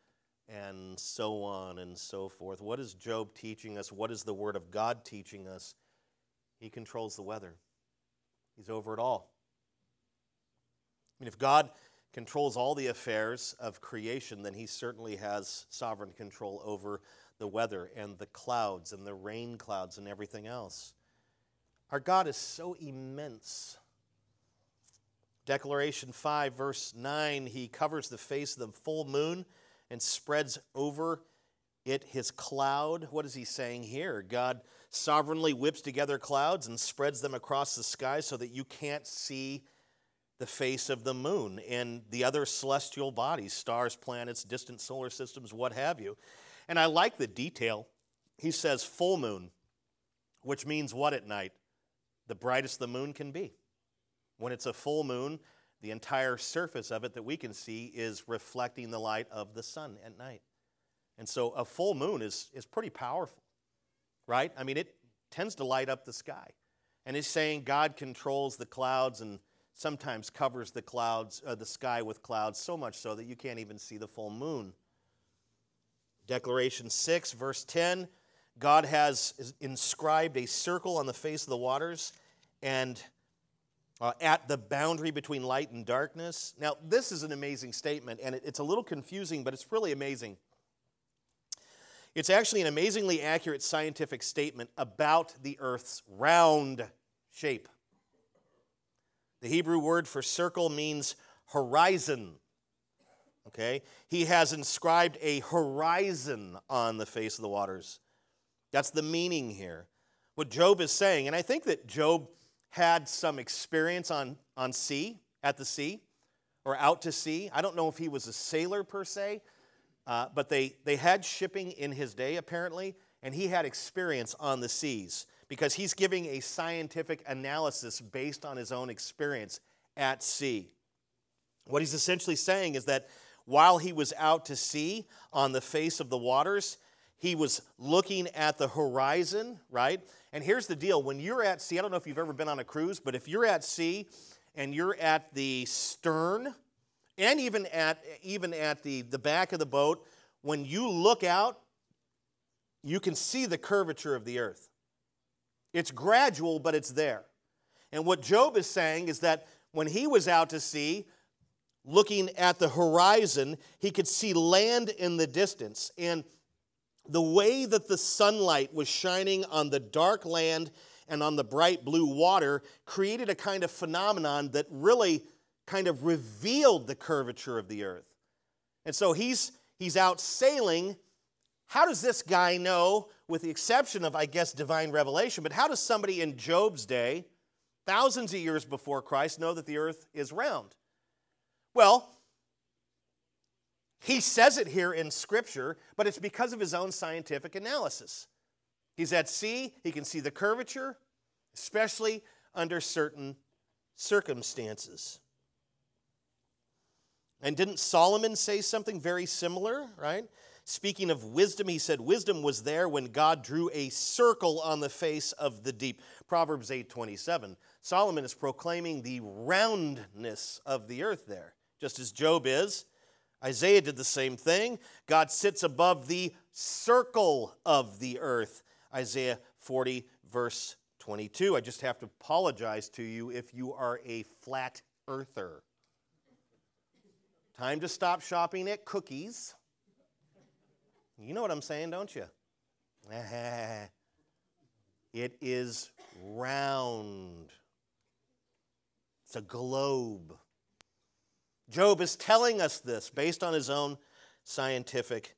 and so on and so forth. What is Job teaching us? What is the Word of God teaching us? He controls the weather, He's over it all. I mean, if God controls all the affairs of creation, then He certainly has sovereign control over the weather and the clouds and the rain clouds and everything else. Our God is so immense. Declaration 5, verse 9, He covers the face of the full moon and spreads over it his cloud. What is he saying here? God sovereignly whips together clouds and spreads them across the sky so that you can't see the face of the moon and the other celestial bodies, stars, planets, distant solar systems, what have you. And I like the detail. He says full moon, which means what at night? The brightest the moon can be. When it's a full moon, the entire surface of it that we can see is reflecting the light of the sun at night. And so a full moon is, is pretty powerful, right? I mean, it tends to light up the sky. And he's saying God controls the clouds and sometimes covers the clouds, uh, the sky with clouds, so much so that you can't even see the full moon. Declaration 6, verse 10 God has inscribed a circle on the face of the waters and uh, at the boundary between light and darkness. Now, this is an amazing statement, and it, it's a little confusing, but it's really amazing. It's actually an amazingly accurate scientific statement about the Earth's round shape. The Hebrew word for circle means horizon. Okay? He has inscribed a horizon on the face of the waters. That's the meaning here. What Job is saying, and I think that Job had some experience on, on sea, at the sea, or out to sea. I don't know if he was a sailor per se, uh, but they, they had shipping in his day apparently, and he had experience on the seas because he's giving a scientific analysis based on his own experience at sea. What he's essentially saying is that while he was out to sea on the face of the waters, he was looking at the horizon, right? And here's the deal when you're at sea, I don't know if you've ever been on a cruise, but if you're at sea and you're at the stern and even at, even at the, the back of the boat, when you look out, you can see the curvature of the earth. It's gradual, but it's there. And what Job is saying is that when he was out to sea, looking at the horizon, he could see land in the distance. And the way that the sunlight was shining on the dark land and on the bright blue water created a kind of phenomenon that really kind of revealed the curvature of the earth. And so he's, he's out sailing. How does this guy know, with the exception of, I guess, divine revelation, but how does somebody in Job's day, thousands of years before Christ, know that the earth is round? Well, he says it here in Scripture, but it's because of his own scientific analysis. He's at sea, he can see the curvature, especially under certain circumstances. And didn't Solomon say something very similar, right? Speaking of wisdom, he said wisdom was there when God drew a circle on the face of the deep. Proverbs 8:27. Solomon is proclaiming the roundness of the earth there, just as Job is. Isaiah did the same thing. God sits above the circle of the earth. Isaiah 40, verse 22. I just have to apologize to you if you are a flat earther. Time to stop shopping at cookies. You know what I'm saying, don't you? It is round. It's a globe. Job is telling us this based on his own scientific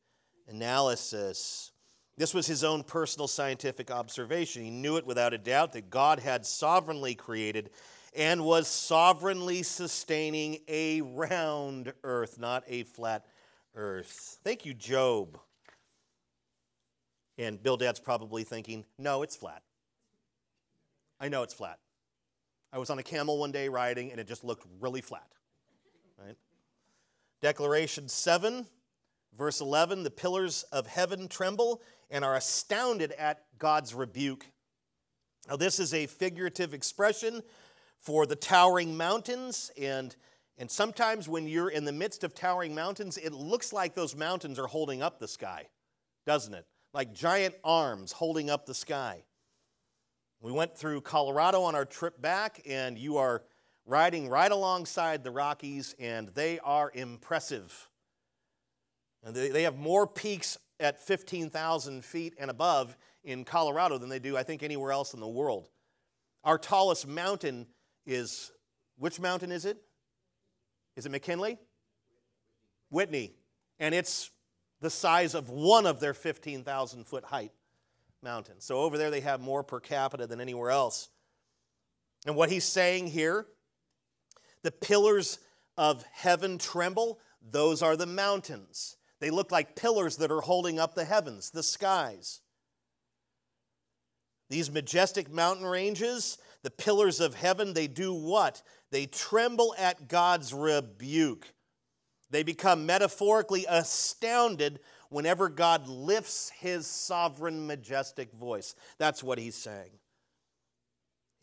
analysis. This was his own personal scientific observation. He knew it without a doubt that God had sovereignly created and was sovereignly sustaining a round earth, not a flat earth. Thank you, Job. And Bill, Bildad's probably thinking, no, it's flat. I know it's flat. I was on a camel one day riding and it just looked really flat. Declaration 7, verse 11 the pillars of heaven tremble and are astounded at God's rebuke. Now, this is a figurative expression for the towering mountains, and, and sometimes when you're in the midst of towering mountains, it looks like those mountains are holding up the sky, doesn't it? Like giant arms holding up the sky. We went through Colorado on our trip back, and you are riding right alongside the Rockies, and they are impressive. And they, they have more peaks at 15,000 feet and above in Colorado than they do, I think, anywhere else in the world. Our tallest mountain is, which mountain is it? Is it McKinley? Whitney. And it's the size of one of their 15,000 foot height mountains. So over there they have more per capita than anywhere else. And what he's saying here, the pillars of heaven tremble, those are the mountains. They look like pillars that are holding up the heavens, the skies. These majestic mountain ranges, the pillars of heaven, they do what? They tremble at God's rebuke. They become metaphorically astounded whenever God lifts his sovereign, majestic voice. That's what he's saying.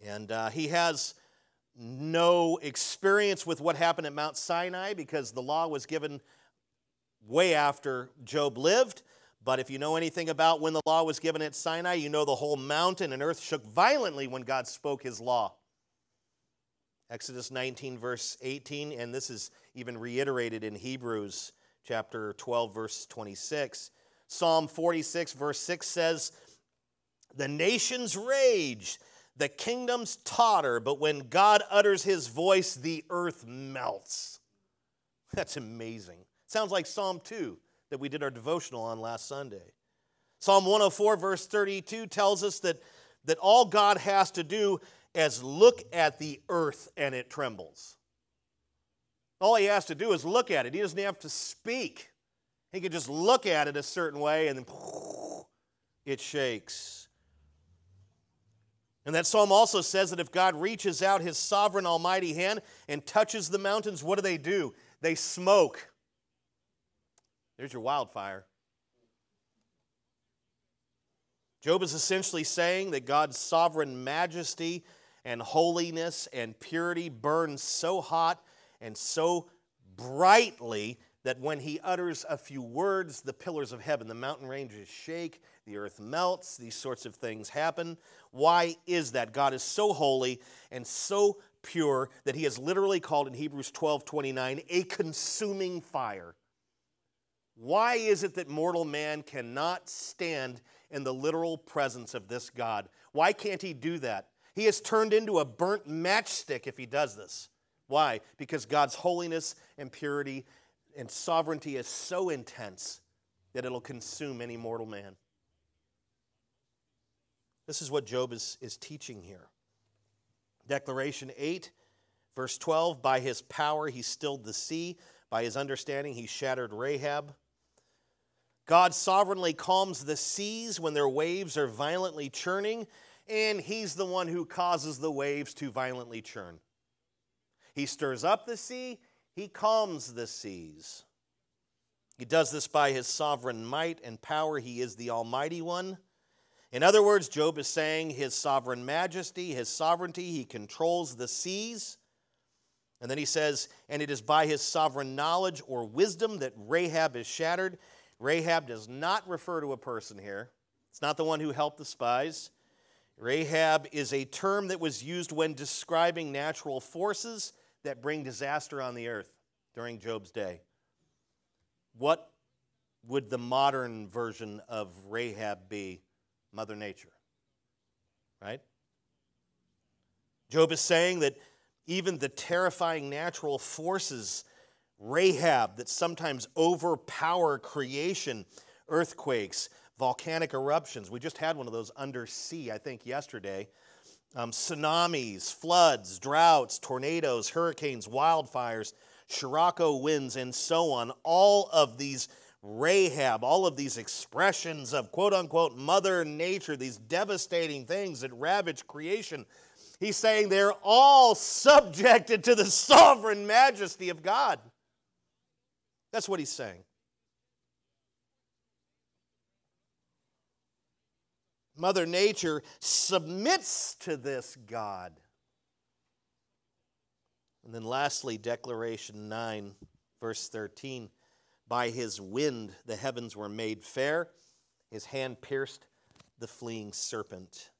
And uh, he has no experience with what happened at Mount Sinai because the law was given way after Job lived. But if you know anything about when the law was given at Sinai, you know the whole mountain and earth shook violently when God spoke his law. Exodus 19, verse 18, and this is even reiterated in Hebrews chapter 12, verse 26. Psalm 46, verse 6 says, The nations rage, the kingdoms totter, but when God utters his voice, the earth melts. That's amazing. Sounds like Psalm 2 that we did our devotional on last Sunday. Psalm 104, verse 32 tells us that, that all God has to do is look at the earth and it trembles. All he has to do is look at it. He doesn't have to speak. He can just look at it a certain way and then it shakes. And that psalm also says that if God reaches out his sovereign almighty hand and touches the mountains, what do they do? They smoke. There's your wildfire. Job is essentially saying that God's sovereign majesty and holiness and purity burn so hot and so brightly that when he utters a few words, the pillars of heaven, the mountain ranges shake, the earth melts, these sorts of things happen. Why is that? God is so holy and so pure that he is literally called in Hebrews 12 29 a consuming fire. Why is it that mortal man cannot stand in the literal presence of this God? Why can't he do that? He is turned into a burnt matchstick if he does this. Why? Because God's holiness and purity and sovereignty is so intense that it'll consume any mortal man. This is what Job is, is teaching here. Declaration 8, verse 12 By his power he stilled the sea, by his understanding he shattered Rahab. God sovereignly calms the seas when their waves are violently churning, and he's the one who causes the waves to violently churn. He stirs up the sea, he calms the seas. He does this by his sovereign might and power. He is the Almighty One. In other words, Job is saying his sovereign majesty, his sovereignty, he controls the seas. And then he says, and it is by his sovereign knowledge or wisdom that Rahab is shattered. Rahab does not refer to a person here, it's not the one who helped the spies. Rahab is a term that was used when describing natural forces that bring disaster on the earth during Job's day. What would the modern version of Rahab be? Mother Nature. Right? Job is saying that even the terrifying natural forces, Rahab, that sometimes overpower creation, earthquakes, volcanic eruptions. We just had one of those undersea, I think, yesterday um, tsunamis, floods, droughts, tornadoes, hurricanes, wildfires, Scirocco winds, and so on. All of these Rahab, all of these expressions of quote unquote Mother Nature, these devastating things that ravage creation, he's saying they're all subjected to the sovereign majesty of God. That's what he's saying. Mother Nature submits to this God. And then lastly, Declaration 9, verse 13 By his wind the heavens were made fair, his hand pierced the fleeing serpent.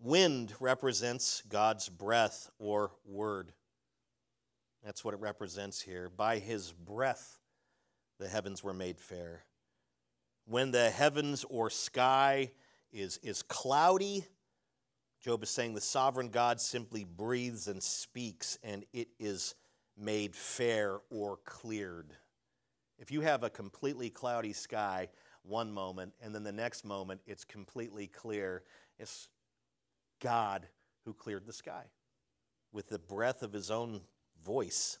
Wind represents God's breath or word. That's what it represents here. By his breath the heavens were made fair when the heavens or sky is, is cloudy, Job is saying the sovereign God simply breathes and speaks, and it is made fair or cleared. If you have a completely cloudy sky one moment, and then the next moment it's completely clear, it's God who cleared the sky with the breath of his own voice.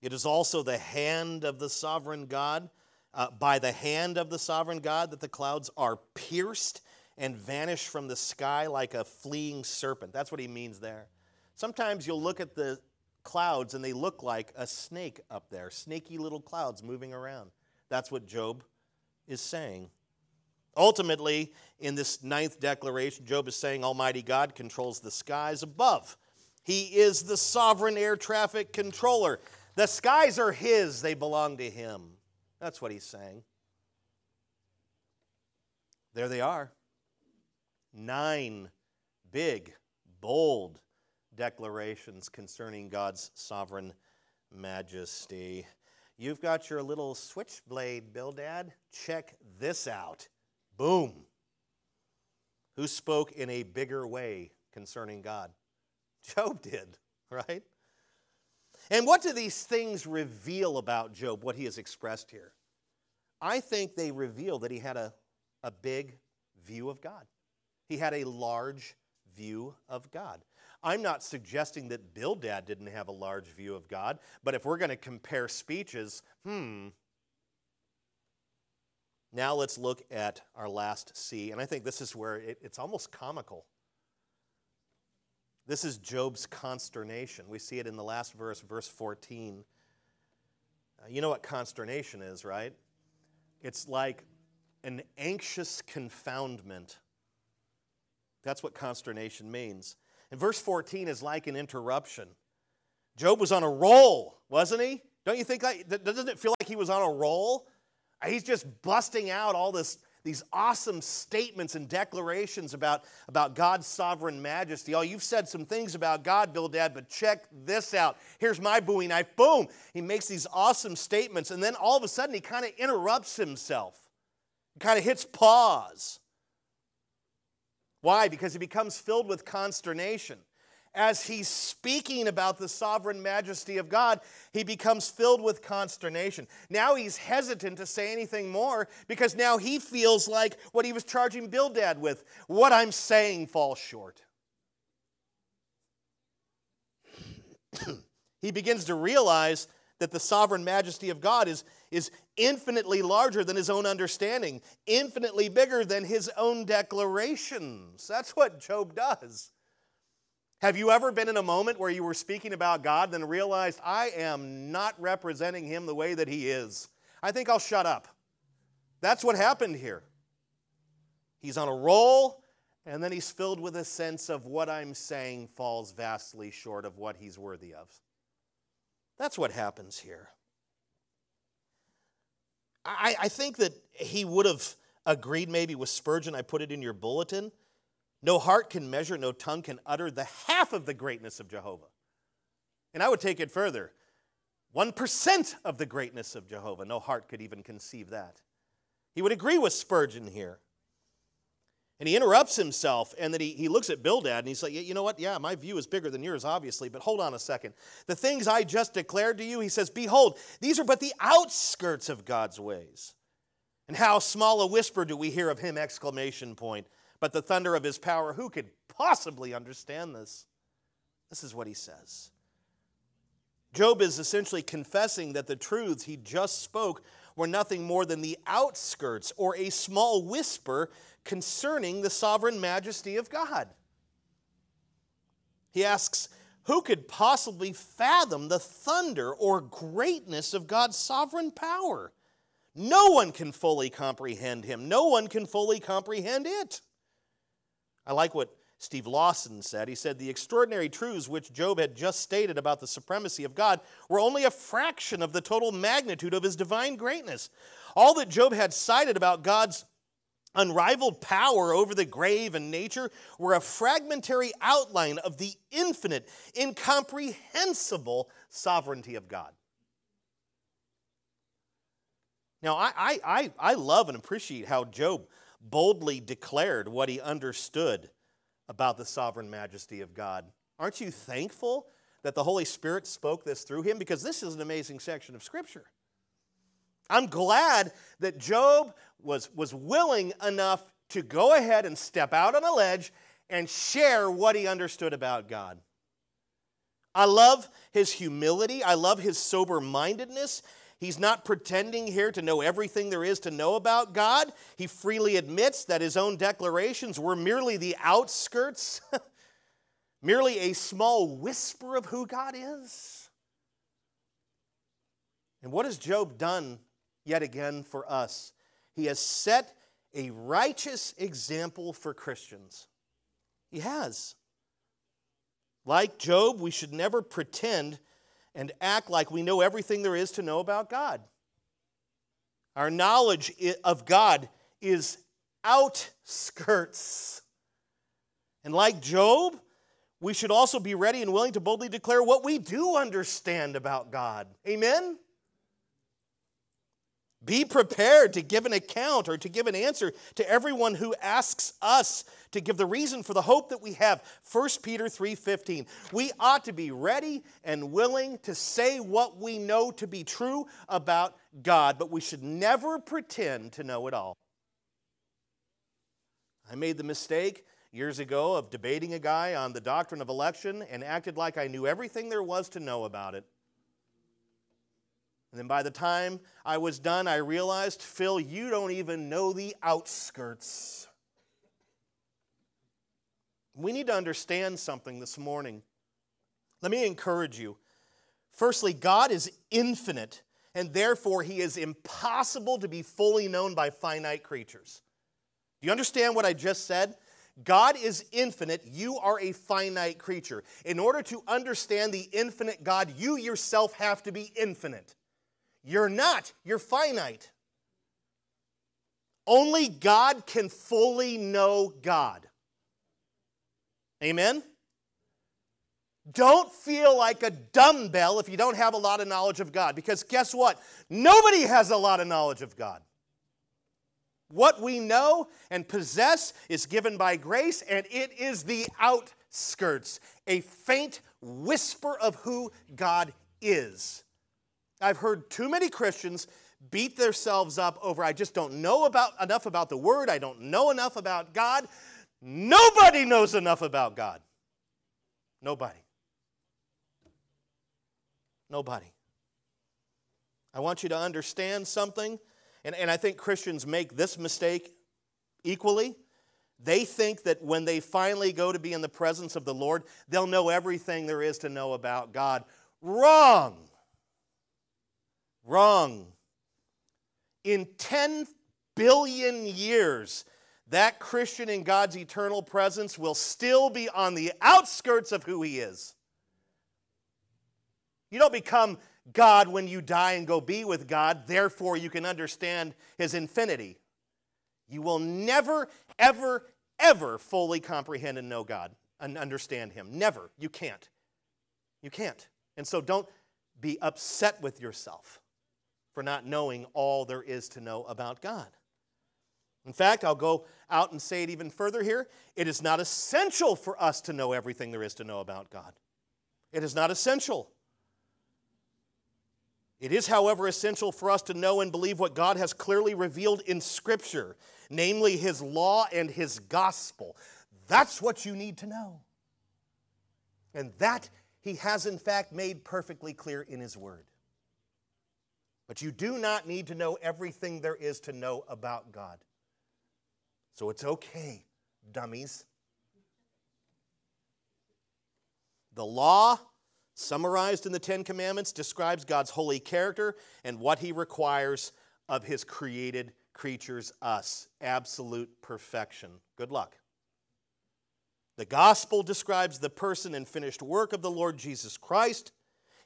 It is also the hand of the sovereign God uh, by the hand of the sovereign God that the clouds are pierced and vanish from the sky like a fleeing serpent. That's what he means there. Sometimes you'll look at the clouds and they look like a snake up there, snaky little clouds moving around. That's what Job is saying. Ultimately, in this ninth declaration, Job is saying Almighty God controls the skies above. He is the sovereign air traffic controller. The skies are His, they belong to Him. That's what he's saying. There they are. Nine big, bold declarations concerning God's sovereign majesty. You've got your little switchblade, Bildad. Check this out. Boom. Who spoke in a bigger way concerning God? Job did, right? And what do these things reveal about Job, what he has expressed here? I think they reveal that he had a, a big view of God. He had a large view of God. I'm not suggesting that Bildad didn't have a large view of God, but if we're going to compare speeches, hmm. Now let's look at our last C, and I think this is where it, it's almost comical. This is Job's consternation. We see it in the last verse, verse 14. Uh, you know what consternation is, right? It's like an anxious confoundment. That's what consternation means. And verse 14 is like an interruption. Job was on a roll, wasn't he? Don't you think like, doesn't it feel like he was on a roll? He's just busting out all this, these awesome statements and declarations about, about God's sovereign majesty. Oh, you've said some things about God, Bildad, but check this out. Here's my bowie knife. Boom! He makes these awesome statements, and then all of a sudden he kind of interrupts himself. Kind of hits pause. Why? Because he becomes filled with consternation as he's speaking about the sovereign majesty of God, he becomes filled with consternation. Now he's hesitant to say anything more because now he feels like what he was charging Bildad with what I'm saying falls short. he begins to realize that the sovereign majesty of God is, is infinitely larger than his own understanding, infinitely bigger than his own declarations. That's what Job does. Have you ever been in a moment where you were speaking about God, then realized, I am not representing Him the way that He is? I think I'll shut up. That's what happened here. He's on a roll, and then he's filled with a sense of what I'm saying falls vastly short of what he's worthy of. That's what happens here. I, I think that he would have agreed maybe with Spurgeon. I put it in your bulletin no heart can measure, no tongue can utter the half of the greatness of Jehovah. And I would take it further 1% of the greatness of Jehovah. No heart could even conceive that. He would agree with Spurgeon here. And he interrupts himself, and then he, he looks at Bildad and he's like, You know what? Yeah, my view is bigger than yours, obviously, but hold on a second. The things I just declared to you, he says, Behold, these are but the outskirts of God's ways. And how small a whisper do we hear of him! Exclamation point but the thunder of his power. Who could possibly understand this? This is what he says. Job is essentially confessing that the truths he just spoke were nothing more than the outskirts or a small whisper concerning the sovereign majesty of God. He asks, Who could possibly fathom the thunder or greatness of God's sovereign power? No one can fully comprehend him, no one can fully comprehend it. I like what Steve Lawson said. He said, The extraordinary truths which Job had just stated about the supremacy of God were only a fraction of the total magnitude of his divine greatness. All that Job had cited about God's unrivaled power over the grave and nature were a fragmentary outline of the infinite, incomprehensible sovereignty of God. Now, I, I, I, love and appreciate how Job boldly declared what he understood about the sovereign majesty of God. Aren't you thankful that the Holy Spirit spoke this through him? Because this is an amazing section of Scripture. I'm glad that Job was, was willing enough to go ahead and step out on a ledge and share what he understood about God. I love his humility. I love his sober mindedness. He's not pretending here to know everything there is to know about God. He freely admits that his own declarations were merely the outskirts, merely a small whisper of who God is. And what has Job done yet again for us? He has set a righteous example for Christians. He has. Like Job, we should never pretend and act like we know everything there is to know about God. Our knowledge of God is outskirts. And like Job, we should also be ready and willing to boldly declare what we do understand about God. Amen? Be prepared to give an account or to give an answer to everyone who asks us to give the reason for the hope that we have. 1 Peter 3:15. We ought to be ready and willing to say what we know to be true about God, but we should never pretend to know it all. I made the mistake years ago of debating a guy on the doctrine of election and acted like I knew everything there was to know about it. And then by the time I was done, I realized, Phil, you don't even know the outskirts. We need to understand something this morning. Let me encourage you. Firstly, God is infinite, and therefore he is impossible to be fully known by finite creatures. Do you understand what I just said? God is infinite, you are a finite creature. In order to understand the infinite God, you yourself have to be infinite. You're not, you're finite. Only God can fully know God. Amen? Don't feel like a dumbbell if you don't have a lot of knowledge of God, because guess what? Nobody has a lot of knowledge of God. What we know and possess is given by grace, and it is the outskirts, a faint whisper of who God is. I've heard too many Christians beat themselves up over, I just don't know about, enough about the Word, I don't know enough about God. Nobody knows enough about God. Nobody. Nobody. I want you to understand something and, and I think Christians make this mistake equally. They think that when they finally go to be in the presence of the Lord, they'll know everything there is to know about God. Wrong. Wrong. In 10 billion years, that Christian in God's eternal presence will still be on the outskirts of who he is. You don't become God when you die and go be with God, therefore you can understand his infinity. You will never, ever, ever fully comprehend and know God and understand him. Never. You can't. You can't. And so don't be upset with yourself for not knowing all there is to know about God. In fact, I'll go out and say it even further here. It is not essential for us to know everything there is to know about God. It is not essential. It is, however, essential for us to know and believe what God has clearly revealed in Scripture, namely His law and His gospel. That's what you need to know. And that He has, in fact, made perfectly clear in His Word. But you do not need to know everything there is to know about God. So it's okay, dummies. The law summarized in the Ten Commandments, describes God's holy character and what he requires of his created creatures, us. Absolute perfection. Good luck. The gospel describes the person and finished work of the Lord Jesus Christ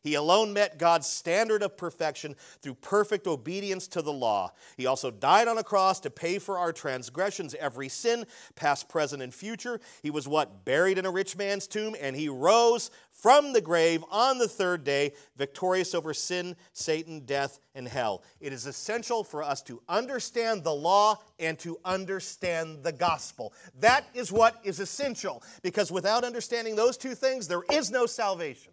he alone met God's standard of perfection through perfect obedience to the law. He also died on a cross to pay for our transgressions, every sin, past, present, and future. He was what? Buried in a rich man's tomb, and he rose from the grave on the third day, victorious over sin, Satan, death, and hell. It is essential for us to understand the law and to understand the gospel. That is what is essential, because without understanding those two things, there is no salvation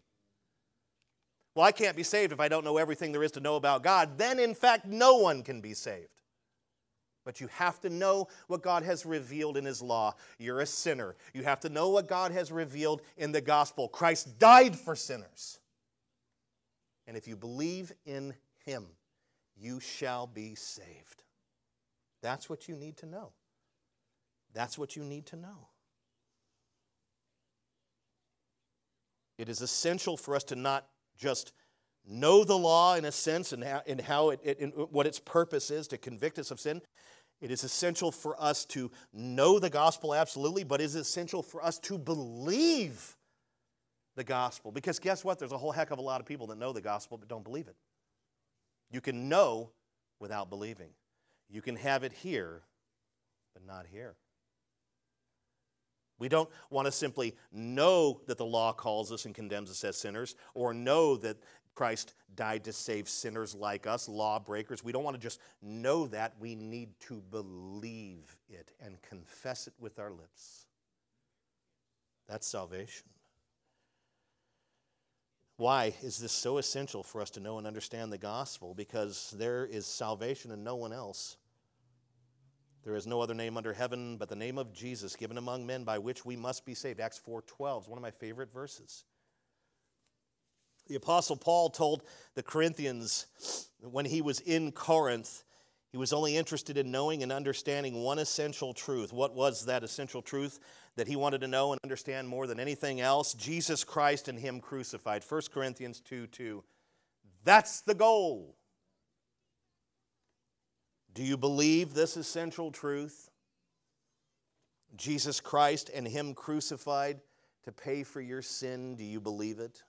well, I can't be saved if I don't know everything there is to know about God, then in fact, no one can be saved. But you have to know what God has revealed in His law. You're a sinner. You have to know what God has revealed in the gospel. Christ died for sinners. And if you believe in Him, you shall be saved. That's what you need to know. That's what you need to know. It is essential for us to not just know the law in a sense and how, and how it, it and what its purpose is to convict us of sin. It is essential for us to know the gospel absolutely, but it is essential for us to believe the gospel. Because guess what? There's a whole heck of a lot of people that know the gospel but don't believe it. You can know without believing. You can have it here, but not here. We don't want to simply know that the law calls us and condemns us as sinners, or know that Christ died to save sinners like us, lawbreakers. We don't want to just know that. We need to believe it and confess it with our lips. That's salvation. Why is this so essential for us to know and understand the gospel? Because there is salvation in no one else. There is no other name under heaven but the name of Jesus given among men by which we must be saved. Acts 4:12 is one of my favorite verses. The apostle Paul told the Corinthians when he was in Corinth, he was only interested in knowing and understanding one essential truth. What was that essential truth that he wanted to know and understand more than anything else? Jesus Christ and him crucified. 1 Corinthians 2 2. That's the goal. Do you believe this essential truth? Jesus Christ and Him crucified to pay for your sin? Do you believe it?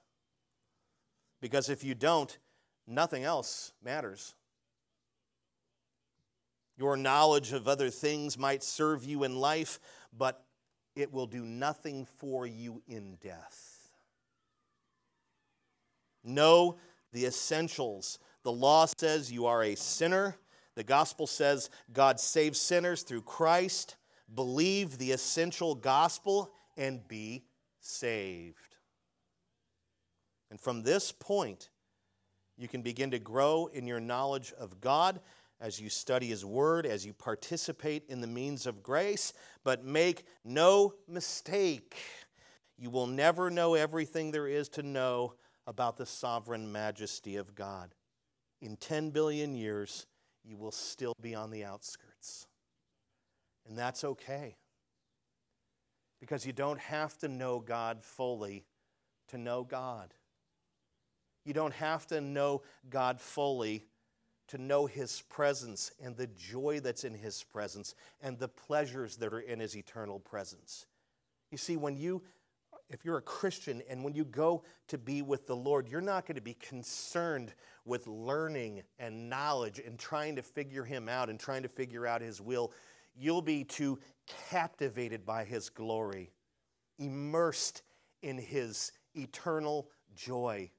Because if you don't, nothing else matters. Your knowledge of other things might serve you in life, but it will do nothing for you in death. Know the essentials. The law says you are a sinner. The gospel says God saves sinners through Christ. Believe the essential gospel and be saved. And from this point, you can begin to grow in your knowledge of God as you study His Word, as you participate in the means of grace. But make no mistake, you will never know everything there is to know about the sovereign majesty of God. In 10 billion years, you will still be on the outskirts. And that's okay. Because you don't have to know God fully to know God. You don't have to know God fully to know His presence and the joy that's in His presence and the pleasures that are in His eternal presence. You see, when you, if you're a Christian and when you go to be with the Lord, you're not going to be concerned with learning and knowledge and trying to figure Him out and trying to figure out His will. You'll be too captivated by His glory, immersed in His eternal joy,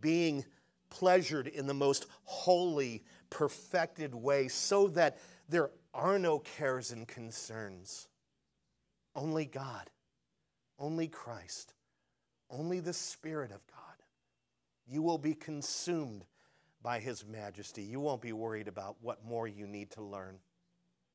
being pleasured in the most holy, perfected way, so that there are no cares and concerns. Only God, only Christ, only the Spirit of God. You will be consumed by His majesty. You won't be worried about what more you need to learn.